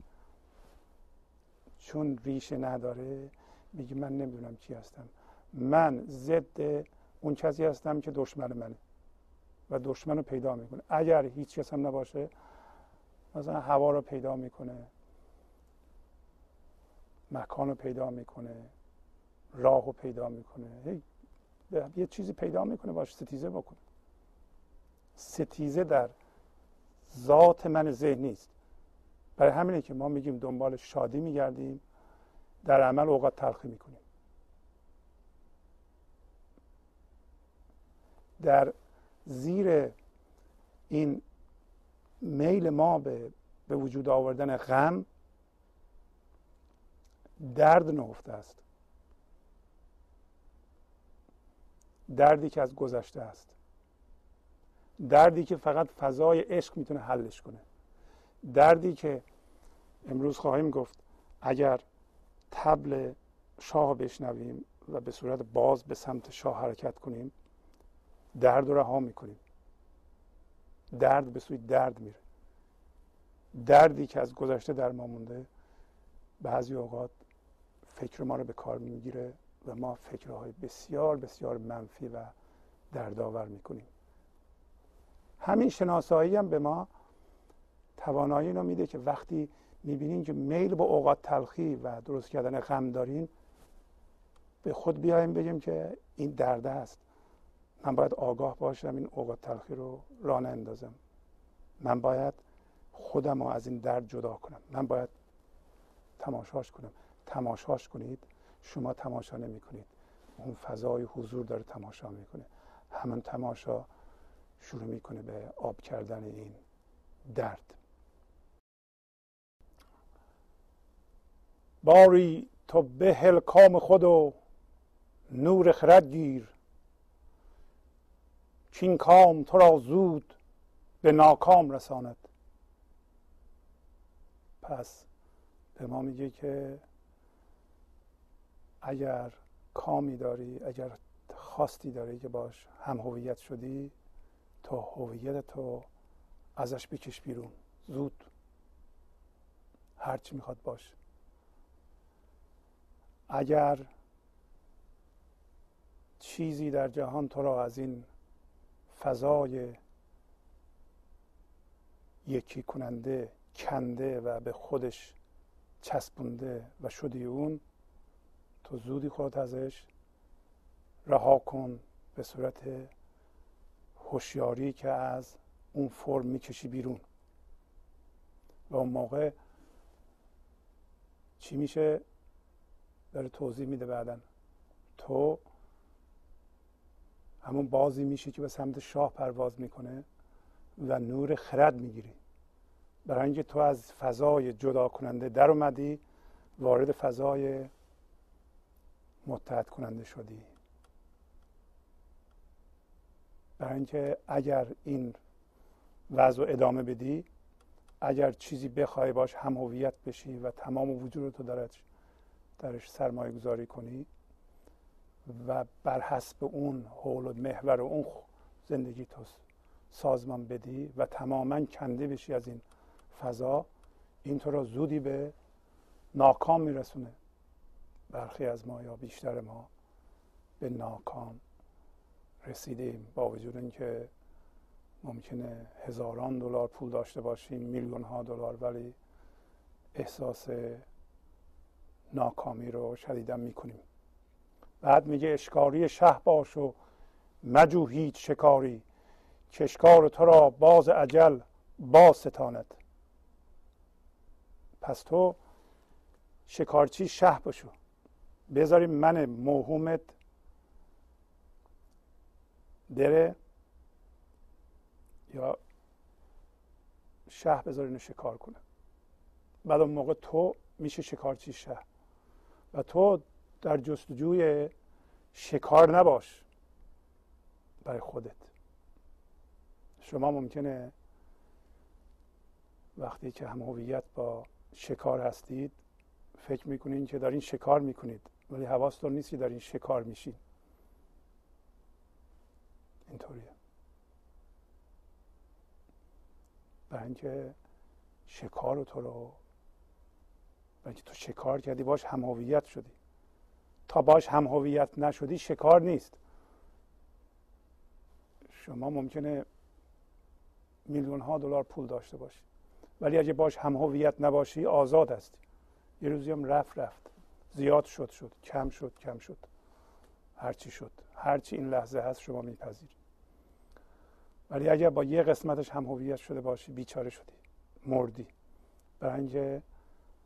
چون ریشه نداره میگه من نمی‌دونم چی هستم. من ضد اون کسی هستم که دشمن منه و دشمن رو پیدا می‌کنه. اگر هیچ کس هم نباشه مثلا هوا رو پیدا می‌کنه مکان رو پیدا می‌کنه راه رو پیدا می‌کنه. یه چیزی پیدا می‌کنه باش ستیزه بکنه ستیزه در ذات من ذهنی است برای همینه که ما میگیم دنبال شادی میگردیم در عمل اوقات تلخی می‌کنیم. در زیر این میل ما به به وجود آوردن غم درد نهفته است. دردی که از گذشته است. دردی که فقط فضای عشق می‌تونه حلش کنه. دردی که امروز خواهیم گفت اگر تبل شاه بشنویم و به صورت باز به سمت شاه حرکت کنیم درد رو رها می‌کنیم. درد به سوی درد میره. دردی که از گذشته در ما مونده بعضی اوقات فکر ما رو به کار می‌گیره و ما فکرهای بسیار بسیار منفی و دردآور می‌کنیم. همین شناسایی هم به ما توانایی رو میده که وقتی می‌بینیم که میل به اوقات تلخی و درست کردن غم داریم به خود بیایم بگیم که این درد است. من باید آگاه باشم این اوقات تلخی رو راه اندازم من باید خودم رو از این درد جدا کنم. من باید تماشاش کنم. تماشاش کنید شما تماشا نمی کنید اون فضای حضور داره تماشا می‌کنه. همون تماشا شروع می‌کنه به آب کردن این درد. باری تو به کام خود و نور خرد گیر. چین کام تو را زود به ناکام رساند. پس به ما میگه که اگر کامی داری اگر خواستی داری که باش هم هویت شدی تا هویت تو ازش بکش بیرون. زود. هرچی می‌خواد باش. اگر چیزی در جهان تو را از این فضای یکی کننده کنده و به خودش چسبونده و شدی اون تو زودی خود ازش رها کن به صورت هوشیاری که از اون فرم می‌کشی بیرون. و اون موقع چی میشه؟ داره توضیح میده بعدا. تو همون بازی میشه که به سمت شاه پرواز می‌کنه و نور خرد می‌گیری. برای اینکه تو از فضای جدا کننده در اومدی وارد فضای متحد کننده شدی. برای اینکه اگر این وضع ادامه بدی اگر چیزی بخوای باش هم هویت بشی و تمام وجود تو درش درش سرمایه گذاری کنی و بر حسب اون حول و محور اون زندگی تو سازمان بدی و تماما کنده بشی از این فضا این تو را زودی به ناکام میرسونه. برخی از ما یا بیشتر ما به ناکام رسیدیم با وجود اینکه ممکنه هزاران دلار پول داشته باشیم میلیون ها دلار ولی احساس ناکامی رو شدیدا می‌کنیم. بعد میگه اشکاری شه باش و مجو هیچ شکاری. که اشکار تو را باز عجل باز ستاند. پس تو شکارچی شه باشو. بذاریم من موهومت دره یا شه بذار اینو شکار کنه بعد اون موقع تو میشه شکارچی شه و تو در جستجوی شکار نباش برای خودت. شما ممکنه وقتی که هم هویت با شکار هستید فکر می‌کنید که دارین شکار می‌کنید ولی حواستون نیست که دارین شکار میشین. اینطوریه. برای اینکه شکار تو رو برای اینکه تو شکار کردی باش هم هویت شدی. تا باش هم هویت نشدی شکار نیست. شما ممکنه میلیون ها دلار پول داشته باشی. ولی اگه باش هم هویت نباشی آزاد هستی. یه روزی هم رفت رفت. زیاد شد شد. کم شد کم شد. هرچی شد. هرچی این لحظه هست شما میپذیری. ولی اگر با یه قسمتش هم هویت شده باشی بیچاره شدی مردی. برای اینکه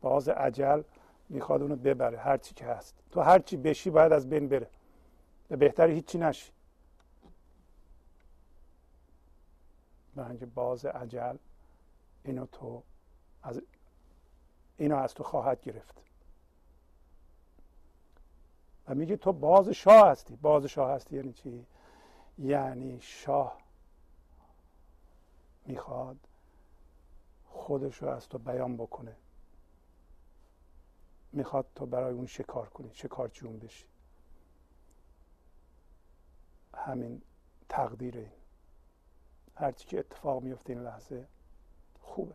باز عجل می‌خواد اونو ببره هرچی که هست. تو هرچی بشی باید از بین بره. به بهتری هیچی نشی. برای اینکه باز عجل اینو تو از اینو از تو خواهد گرفت. و میگه تو باز شاه هستی. باز شاه هستی یعنی چی؟ یعنی شاه. می‌خواد خودش رو از تو بیان بکنه. می‌خواد تو برای اون شکار کنی شکارچون بشی. همین تقدیر این. هرچی که اتفاق میفته این لحظه خوبه.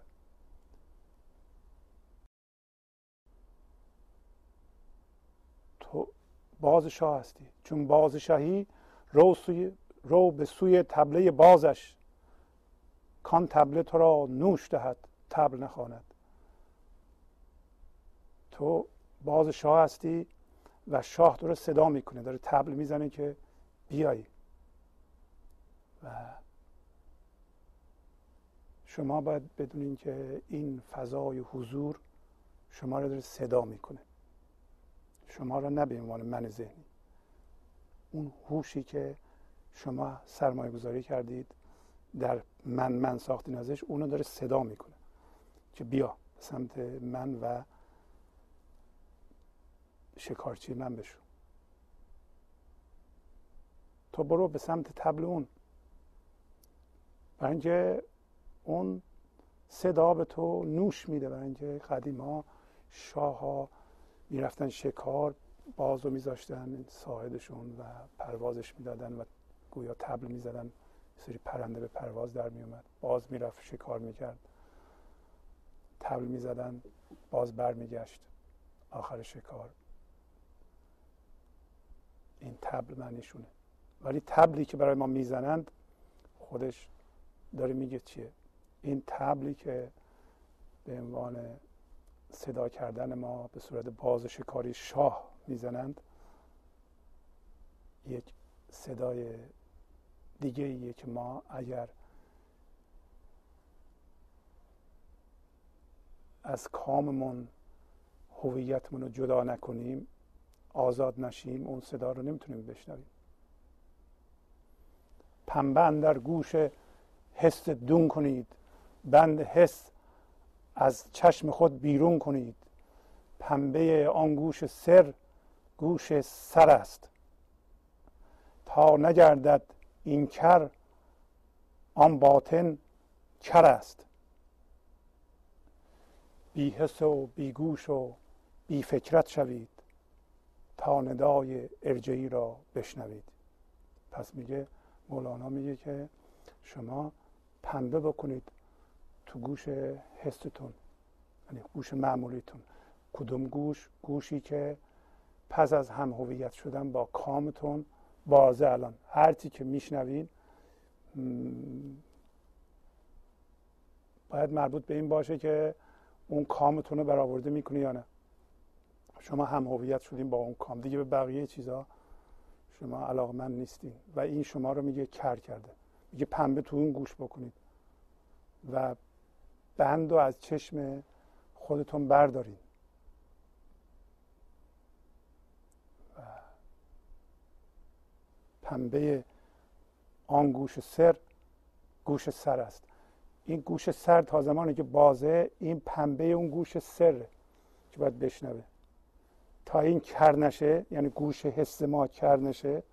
تو بازشاه هستی. چون بازشاهی رو, سوی رو به سوی تبله بازش کان تبله تو را نوش دهد تبل نخواند. تو باز شاه هستی و شاه تو رو صدا می‌کنه داره تبل می‌زنه که بیایی. و شما باید بدونین که این فضای حضور شما رو داره صدا می‌کنه. شما رو نه به عنوان من ذهنی. اون هوشی که شما سرمایه گذاری کردید در من من ساختین ازش اونو داره صدا می‌کنه که بیا سمت من و شکارچی من بشو. تو برو به سمت تبل اون. برای اینکه اون صدا به تو نوش میده برای اینکه قدیما شاه ها می‌رفتن شکار باز رو میذاشتن ساعدشون و پروازش می‌دادن و گویا تبل می‌زدن. سری پرنده به پرواز در میومد باز می‌رفت شکار می‌کرد. تبل می‌زدن باز برمیگشت. آخر شکار. این تبل معنیشونه. ولی تبلی که برای ما می‌زنند خودش داره میگه چیه؟ این تبلی که به عنوان صدا کردن ما به صورت باز شکاری شاه می‌زنند یک صدای دیگه ایه که ما اگر از کاممون هویتمون رو جدا نکنیم آزاد نشیم اون صدا رو نمی‌تونیم بشنویم. پنبه در گوش حس دون کنید. بند حس از چشم خود بیرون کنید. پنبه آن گوش سر گوش سر است. تا نگردد این کر آن باطن کر است. بی حس و بی گوش و بی فکرت شوید تا ندای ارجعی را بشنوید. پس میگه مولانا میگه که شما پنبه بکنید تو گوش حستون یعنی گوش معمولیتون. کدوم گوش؟ گوشی که پس از هم هویت شدن با کامتون بازه الان. هرچی که میشنوید باید مربوط به این باشه که اون کامتون رو برآورده می‌کنه یا نه. شما هم هویت شدین با اون کام. دیگه به بقیه چیزها شما علاقمند نیستین. و این شما رو میگه کر کرده. میگه پنبه تو اون گوش بکنید. و بند رو از چشم خودتون بردارید پنبه آن گوش سر گوش سر است. این گوش سر تا زمانی که بازه این پنبه اون گوش سر که باید بشنوه. تا این کر نشه یعنی گوش حس ما کر نشه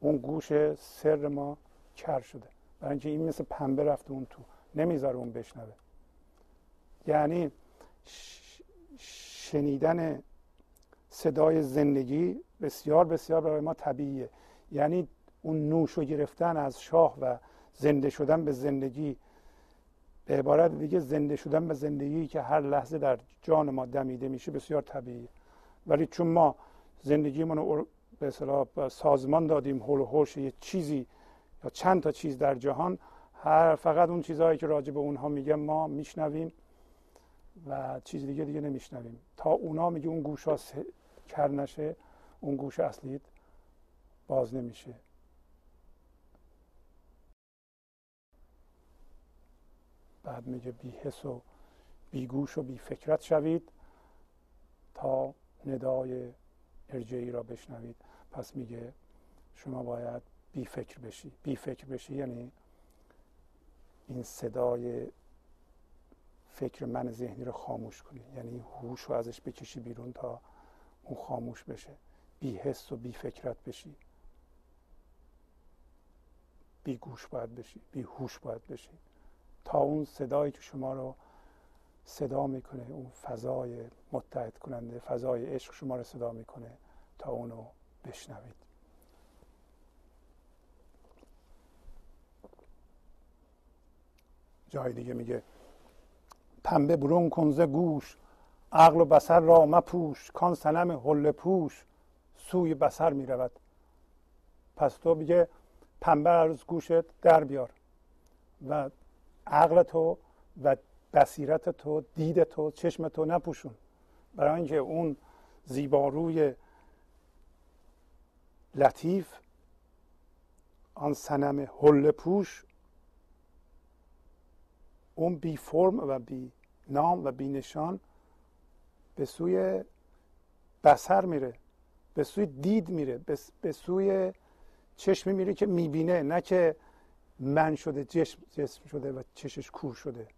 اون گوش سر ما کر شده. برای اینکه این مثل پنبه رفته اون تو نمی‌ذاره اون بشنوه. یعنی شنیدن صدای زندگی بسیار بسیار برای ما طبیعیه. یعنی اون نوش و گرفتن از شاه و زنده شدن به زندگی به عبارت دیگه زنده شدن به زندگی که هر لحظه در جان ما دمیده میشه بسیار طبیعیه. ولی چون ما زندگیمون رو به اصطلاح سازمان دادیم هول و هوش یه چیزی یا چند تا چیز در جهان هر فقط اون چیزهایی که راجع به اونها میگه ما میشنویم و چیز دیگه دیگه نمیشنویم. تا اونا میگه اون گوش ها کر نشه اون گوش اصلی باز نمیشه. بعد میگه بی حس و بی گوش و بی فکرت شوید تا ندای ارجعی را بشنوید. پس میگه شما باید بی فکر بشی. بی فکر بشی یعنی این صدای فکر من ذهنی رو خاموش کنی. یعنی هوش رو ازش بکشی بیرون تا اون خاموش بشه. بی حس و بی فکرت بشی. بی گوش باید بشی بی هوش باید بشی. تا اون صدایی که شما رو صدا می‌کنه اون فضای متحد کننده فضای عشق شما رو صدا می‌کنه تا اونو بشنوید. جای دیگه میگه پنبه برون کنزه گوش عقل و بسر را مپوش کان سنم حل پوش سوی بسر می‌رود. پس تو میگه پنبه از گوشت در بیار و عقل تو و بصیرت تو دید تو چشم تو نپوشون. برای اینکه اون زیباروی لطیف آن سنم حل پوش اون بی فرم و بی نام و بی نشان به سوی بسر میره به سوی دید میره به سوی چشمی میره که می‌بینه نه که من شده جسم, جسم شده و چشش کور شده.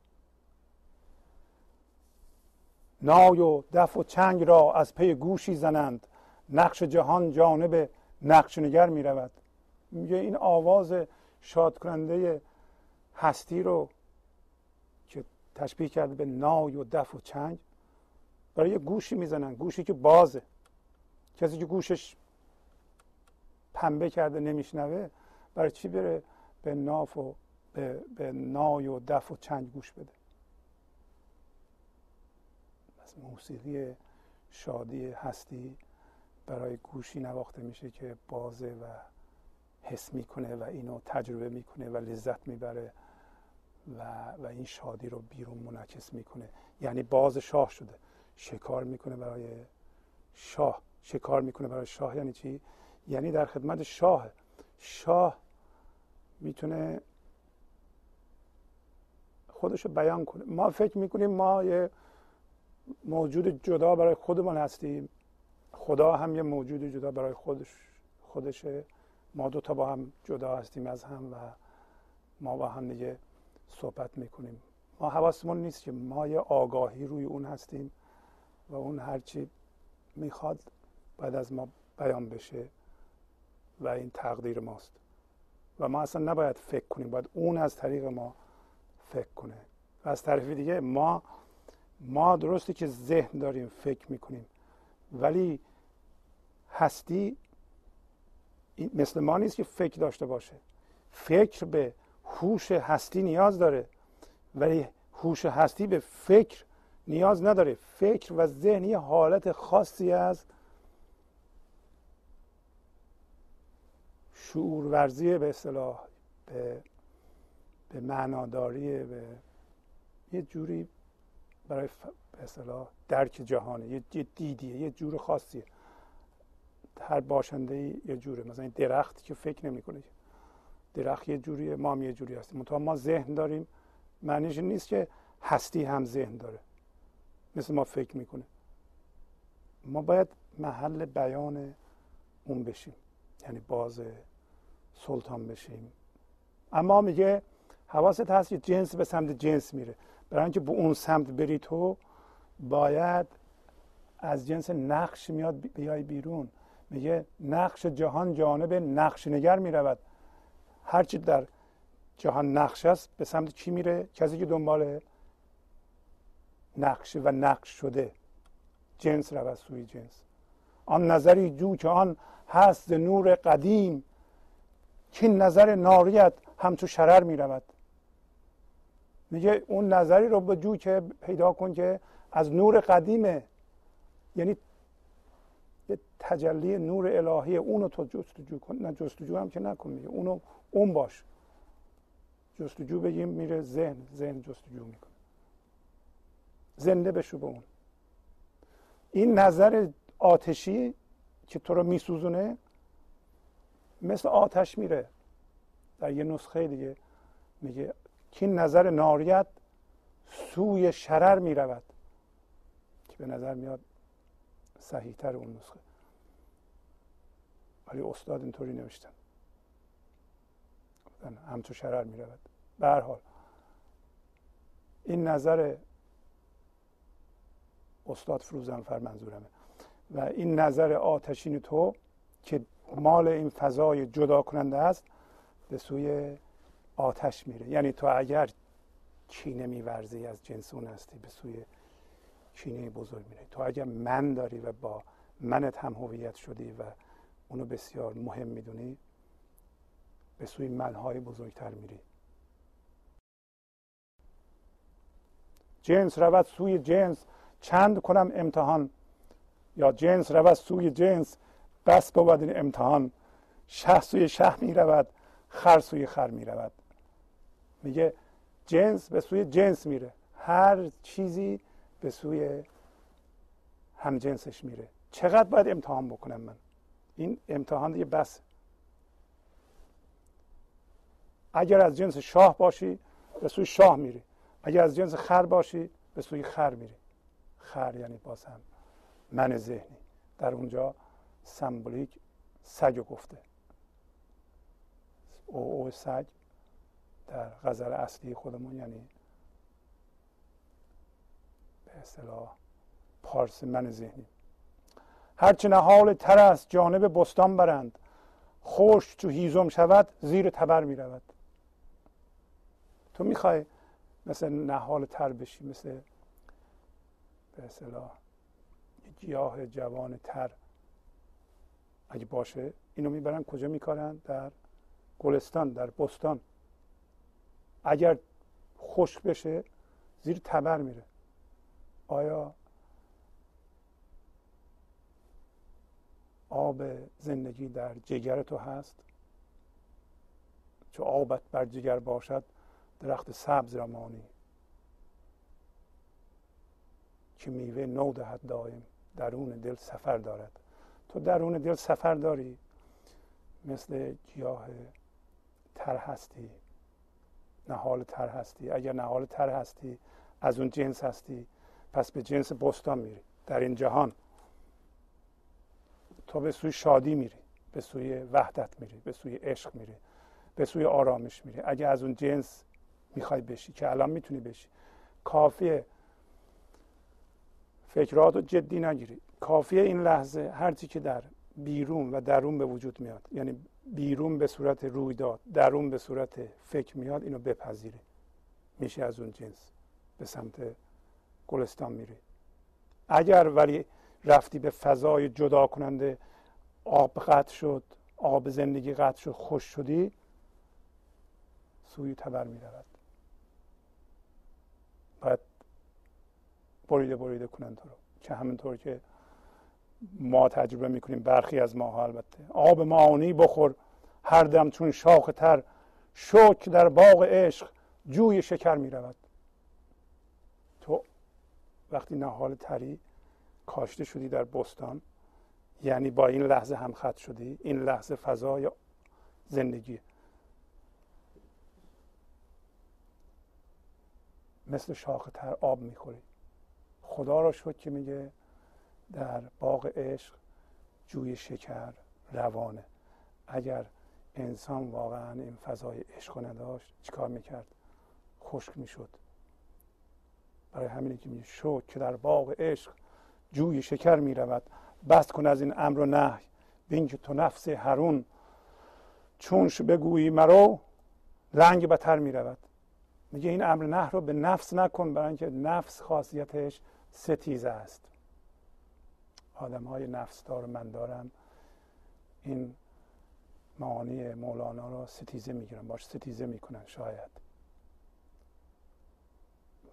نای و دف و چنگ را از پی گوشی زنند. نقش جهان جانب نقش نگر می رود میگه این آواز شاد کننده هستی رو که تشبیه کرده به نای و دف و چنگ برای گوشی می‌زنن. گوشی که بازه. کسی که گوشش پنبه کرده نمیشنوه. برای چی بره به ناف و به, به نای و دف و چنگ گوش بده؟ پس موسیقی شادی هستی برای گوشی نواخته میشه که بازه و حس می‌کنه و اینو تجربه می‌کنه و لذت می‌بره و, و این شادی رو بیرون منعکس می‌کنه. یعنی باز شاه شده. شکار می‌کنه برای شاه. شکار می‌کنه برای شاه. یعنی چی؟ یعنی در خدمت شاه. شاه می‌تونه خودش رو بیان کنه. ما فکر می‌کنیم ما یه موجود جدا برای خودمان هستیم. خدا هم یه موجود جدا برای خودش خودشه ما دو تا با هم جدا هستیم از هم و ما با هم دیگه صحبت می‌کنیم. ما حواسمون نیست که ما یه آگاهی روی اون هستیم و اون هرچی می‌خواد بعد از ما بیان بشه. و این تقدیر ماست. و ما اصلا نباید فکر کنیم باید اون از طریق ما فکر کنه. و از طرف دیگه ما ما درسته که ذهن داریم فکر می‌کنیم. ولی هستی مثل ما نیست که فکر داشته باشه. فکر به هوش هستی نیاز داره. ولی هوش هستی به فکر نیاز نداره. فکر و ذهن یه حالت خاصی از شعور ورزی به اصطلاح به به معناداری به یه جوری برای به اصطلاح درک جهانه یه دیدیه یه جور خاصیه. هر باشنده یه جوره مثلا این درختی که فکر نمی‌کنه درخت یه جوریه ما هم یه جوری هستیم. منتها ما ذهن داریم معنیش نیست که هستی هم ذهن داره. مثل ما فکر می‌کنه. ما باید محل بیان اون بشیم. یعنی باز سلطان بشیم. اما میگه حواست هست که جنس به سمت جنس میره. برای اینکه به اون سمت بری تو باید از جنس نقش میاد بیای بیرون. میگه نقش جهان جانب نقش نگر می‌رود. هرچی در جهان نقش است به سمت چی میره؟ کسی که دنبال نقش و نقش شده. جنس رود سوی جنس. آن نظری جو که آن هست نور قدیم که نظر ناریت همچو شرر می رود میگه اون نظری رو به جو که پیدا کن که از نور قدیمه یعنی یه تجلی نور الهی اونو تو جستجو کن. نه جستجو هم که نکن میگه اونو اون باش. جستجو بگیم میره ذهن ذهن جستجو می‌کنه. زنده بشو به اون. این نظر آتشی که تو رو میسوزونه مثل آتش میره. در یه نسخه دیگه میگه که نظر ناریت سوی شرر می‌رود. که به نظر میاد صحیحتر اون نسخه. ولی استاد اینطوری نوشتن. همچو شرر می‌رود. به هر حال این نظر استاد فروزنفر منظورمه و این نظر آتشین تو که مال این فضای جدا کننده است به سوی آتش میره. یعنی تو اگر کینه میورزی از جنس اون هستی به سوی کینه بزرگ میره تو اگر من داری و با منت هم هویت شدی و اونو بسیار مهم می‌دونی به سوی منهای بزرگتر میری. جنس رود سوی جنس. چند کنم امتحان؟ یا جنس رود سوی جنس. بس بود این امتحان. شه سوی شه می رود خر سوی خر می رود. میگه جنس به سوی جنس میره. هر چیزی به سوی هم جنسش میره. چقدر باید امتحان بکنم من؟ این امتحان دیگه بس. اگر از جنس شاه باشی به سوی شاه میری. اگر از جنس خر باشی به سوی خر میری. خر یعنی باز هم من ذهنی. در اونجا سمبولیک سگ گفته. او او سگ در غزل اصلی خودمون یعنی به اصطلاح پارس من ذهنی. هرچه نهال تر است جانب بستان برند. خوش چو هیزم شود زیر تبر می رود. تو می‌خوای مثل نهال تر بشی مثل به اصطلاح گیاه جوان تر اگه باشه اینو می‌برن کجا میکارن؟ در گلستان در بستان. اگر خشک بشه زیر تبر میره. آیا آب زندگی در جگر تو هست؟ چو آبت بر جگر باشد درخت سبز را مانی. که میوه نو دهد دایم درون دل سفر دارد. تو درون دل سفر داری. مثل گیاه تر هستی. نهال تر هستی. اگر نهال تر هستی از اون جنس هستی. پس به جنس بستان میری. در این جهان تو به سوی شادی میری. به سوی وحدت میری. به سوی عشق میری. به سوی آرامش میری. اگه از اون جنس می‌خوای بشی که الان می‌تونی بشی. کافیه. فکرات رو جدی نگیری. کافیه این لحظه هرچی که در بیرون و درون به وجود میاد. یعنی بیرون به صورت رویداد درون به صورت فکر میاد اینو بپذیری میشه از اون جنس به سمت گلستان میری اگر ولی رفتی به فضای جدا کننده آب قطع شد آب زندگی قطع شد خوش شدی سوی تبر می رود باید بریده بریده کنن تو رو. که همینطور که ما تجربه می‌کنیم برخی از ماها البته. آب معانی بخور هر دم چون شاخ تر شک در باغ عشق جوی شکر می رود تو وقتی نهال تری کاشته شدی در بستان یعنی با این لحظه هم خط شدی این لحظه فضای زندگی؟ مثل شاخ تر آب می‌خوری. خدا را شد که میگه در باغ عشق جوی شکر روانه. اگر انسان واقعا این فضای عشق نداشت چیکار می‌کرد؟ خشک می‌شد. برای همینه که میگه شد که در باغ عشق جوی شکر می‌رود. بست کن از این امر و نهی. بین که تو نفس هرون چونش بگویی مرو رنگ بتر می‌رود. میگه این امر نه رو به نفس نکن برای اینکه نفس خاصیتش ستیزه است. آدم های نفس دار من دارم این معانی مولانا رو ستیزه می‌گیرن باش ستیزه می‌کنن شاید.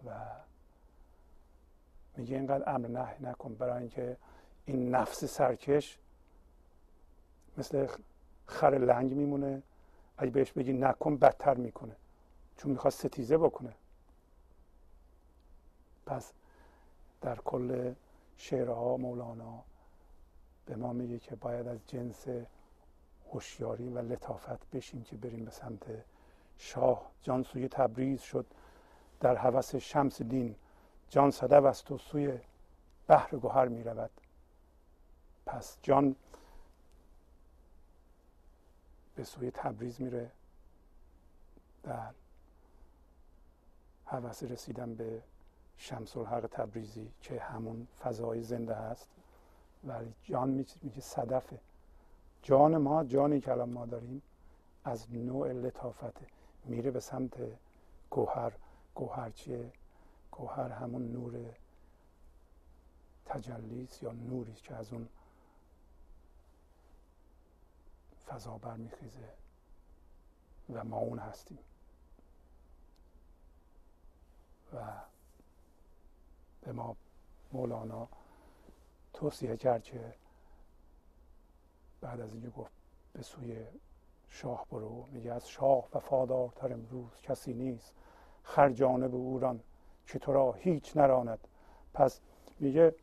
و میگه اینقدر امر نه نکن برای اینکه این نفس سرکش مثل خر لنگ میمونه. اگه بهش بگی نکن بدتر می‌کنه. چون می‌خواد ستیزه بکنه. پس در کل شعرها مولانا به ما میگه که باید از جنس هوشیاری و لطافت بشیم که بریم به سمت شاه. جان سوی تبریز شد. در هوس شمس دین جان صدب است و سوی بحر گوهر می رود پس جان به سوی تبریز میره. در هوس رسیدن به شمس الحق تبریزی که همون فضای زنده هست. ولی جان میگه صدفه. جان ما جانی که الان ما داریم از نوع لطافته. میره به سمت گوهر. گوهر چیه؟ گوهر همون نور تجلیست یا نوری که از اون فضا برمیخیزه و ما اون هستیم. و به ما مولانا توصیه کرد که بعد از اینکه گفت به سوی شاه برو میگه از شاه وفادارتر امروز کسی نیست. خر جانب اوران که تو را هیچ نراند. پس میگه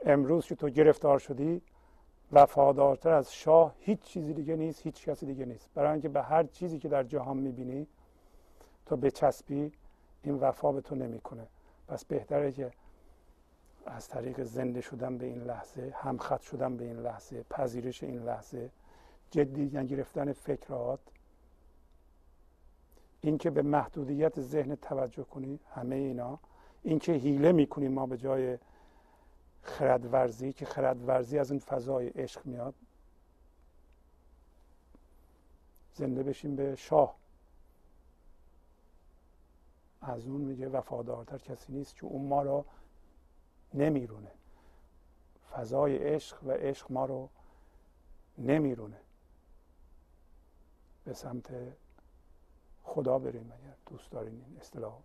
امروز که تو گرفتار شدی وفادارتر از شاه هیچ چیزی دیگه نیست هیچ کسی دیگه نیست. برای اینکه به هر چیزی که در جهان می‌بینی تو بچسبی این وفا به تو نمی‌کنه. پس بهتره که از طریق زنده شدن به این لحظه همخط شدن به این لحظه پذیرش این لحظه جدی نگرفتن فکرات. اینکه به محدودیت ذهن توجه کنی همه اینا. اینکه هیله می‌کنیم ما به جای خردورزی که خردورزی از این فضای عشق میاد. زنده بشیم به شاه. از اون میگه وفادارتر کسی نیست که اون ما رو نمیرونه. فضای عشق و عشق ما رو نمیرونه. به سمت خدا بریم اگر دوست دارین این اصطلاح.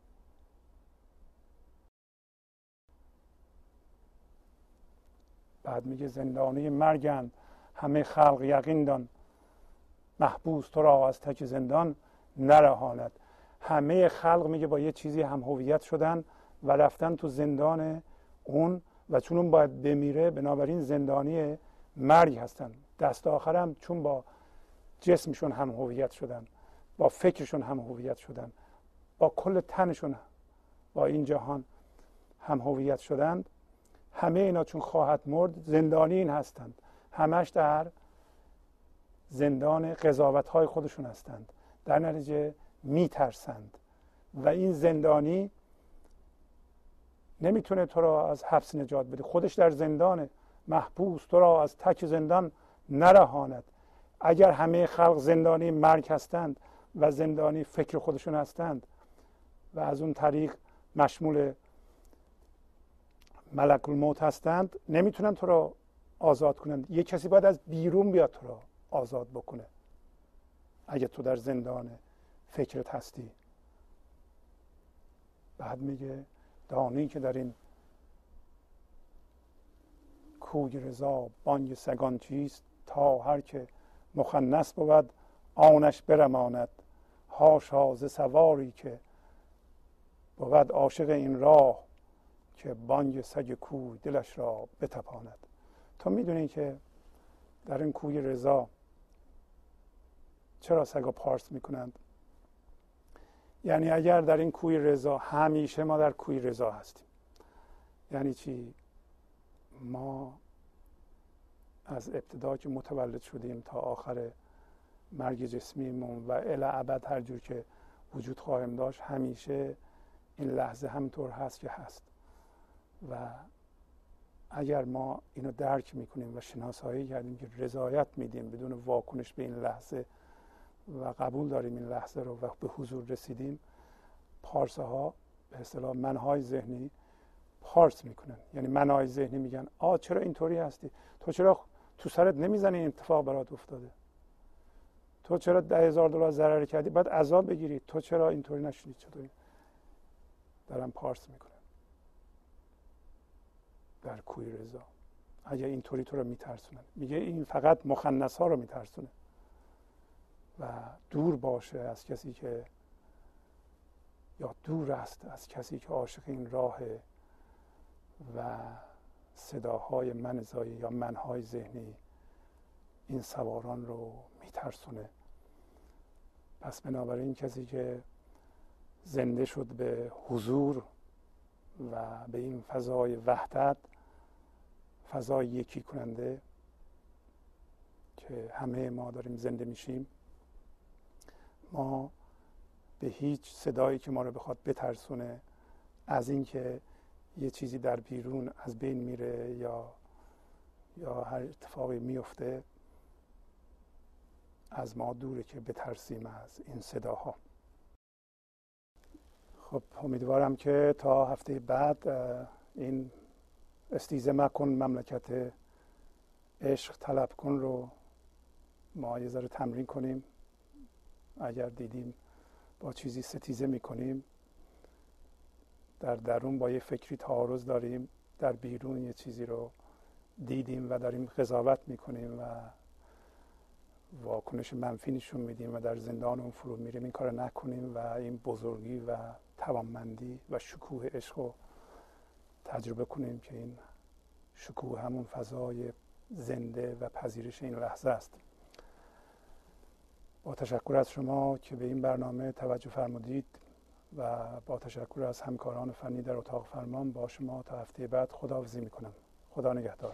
بعد میگه زندانی مرگند همه خلق یقین دان. محبوس تو را از تک زندان نرهاند. همه خلق میگه با یه چیزی هم هویت شدن و رفتن تو زندان اون و چون اون باید بمیره بنابراین زندانی مرگ هستن. دست آخرم چون با جسمشون هم هویت شدن با فکرشون هم هویت شدن با کل تنشون با این جهان هم هویت شدند همه اینا چون خواهد مرد زندانی این هستند. همش در زندان قضاوت های خودشون هستند. در نتیجه میترسند. و این زندانی نمی‌تونه تو را از حبس نجات بده. خودش در زندان محبوس تو را از تک زندان نرهاند. اگر همه خلق زندانی مرگ هستند و زندانی فکر خودشون هستند و از اون طریق مشمول ملک الموت هستند نمی‌تونن تو را آزاد کنند. یه کسی باید از بیرون بیاد تو را آزاد بکنه. اگه تو در زندان فکرت هستی. بعد میگه دانی که در این کوی رضا بانگ سگان چیست تا هر که مخنس بود آنش برماند. هاشا ز سواری که بود عاشق این راه که بانگ سگ کوی دلش را بتپاند. تو می‌دونی که در این کوی رضا چرا سگا پارس می‌کنند؟ یعنی اگر در این کوی رضا همیشه ما در کوی رضا هستیم. یعنی چی؟ ما از ابتدا که متولد شدیم تا آخر مرگ جسمیمون و الی ابد هر جور که وجود خواهیم داشت همیشه این لحظه همطور هست که هست. و اگر ما اینو درک می‌کنیم و شناسایی کردیم که رضایت میدیم بدون واکنش به این لحظه و قبول داریم این لحظه رو و به حضور رسیدیم پارسه ها به اصطلاح منهای ذهنی پارس می‌کنن. یعنی منهای ذهنی میگن آ چرا اینطوری هستی؟ تو چرا تو سرت نمی‌زنی این اتفاق برات افتاده؟ تو چرا ده هزار دلار ضرر کردی؟ بعد عذاب بگیری تو چرا اینطوری نشدی چطوری؟ دارم پارس می‌کنم در کوی رضا. اگر اینطوری تو رو میترسونه میگه این فقط مخنث ها رو میترسونه. و دور باشه از کسی که یا دور است از کسی که عاشق این راه و صداهای من یا منهای ذهنی این سواران رو میترسونه. پس بنابراین کسی که زنده شد به حضور و به این فضای وحدت فضای یکی کننده که همه ما داریم زنده میشیم ما به هیچ صدایی که ما رو بخواد بترسونه از اینکه یه چیزی در بیرون از بین میره یا یا هر اتفاقی میفته از ما دوره که بترسیم از این صداها. خب امیدوارم که تا هفته بعد این استیزه مکن مملکت عشق طلب کن رو ما یه ذره تمرین کنیم. اگر دیدیم با چیزی ستیزه می‌کنیم در درون با یه فکری تعارض داریم در بیرون یه چیزی رو دیدیم و داریم قضاوت می‌کنیم و واکنش منفی نشون میدیم و در زندان اون فرو میریم. این کار نکنیم و این بزرگی و توانمندی و شکوه عشق رو تجربه کنیم که این شکوه همون فضای زنده و پذیرش این لحظه است. با تشکر از شما که به این برنامه توجه فرمودید و با تشکر از همکاران فنی در اتاق فرمان با شما تا هفته بعد خداحافظی می‌کنم. خدا نگهدار.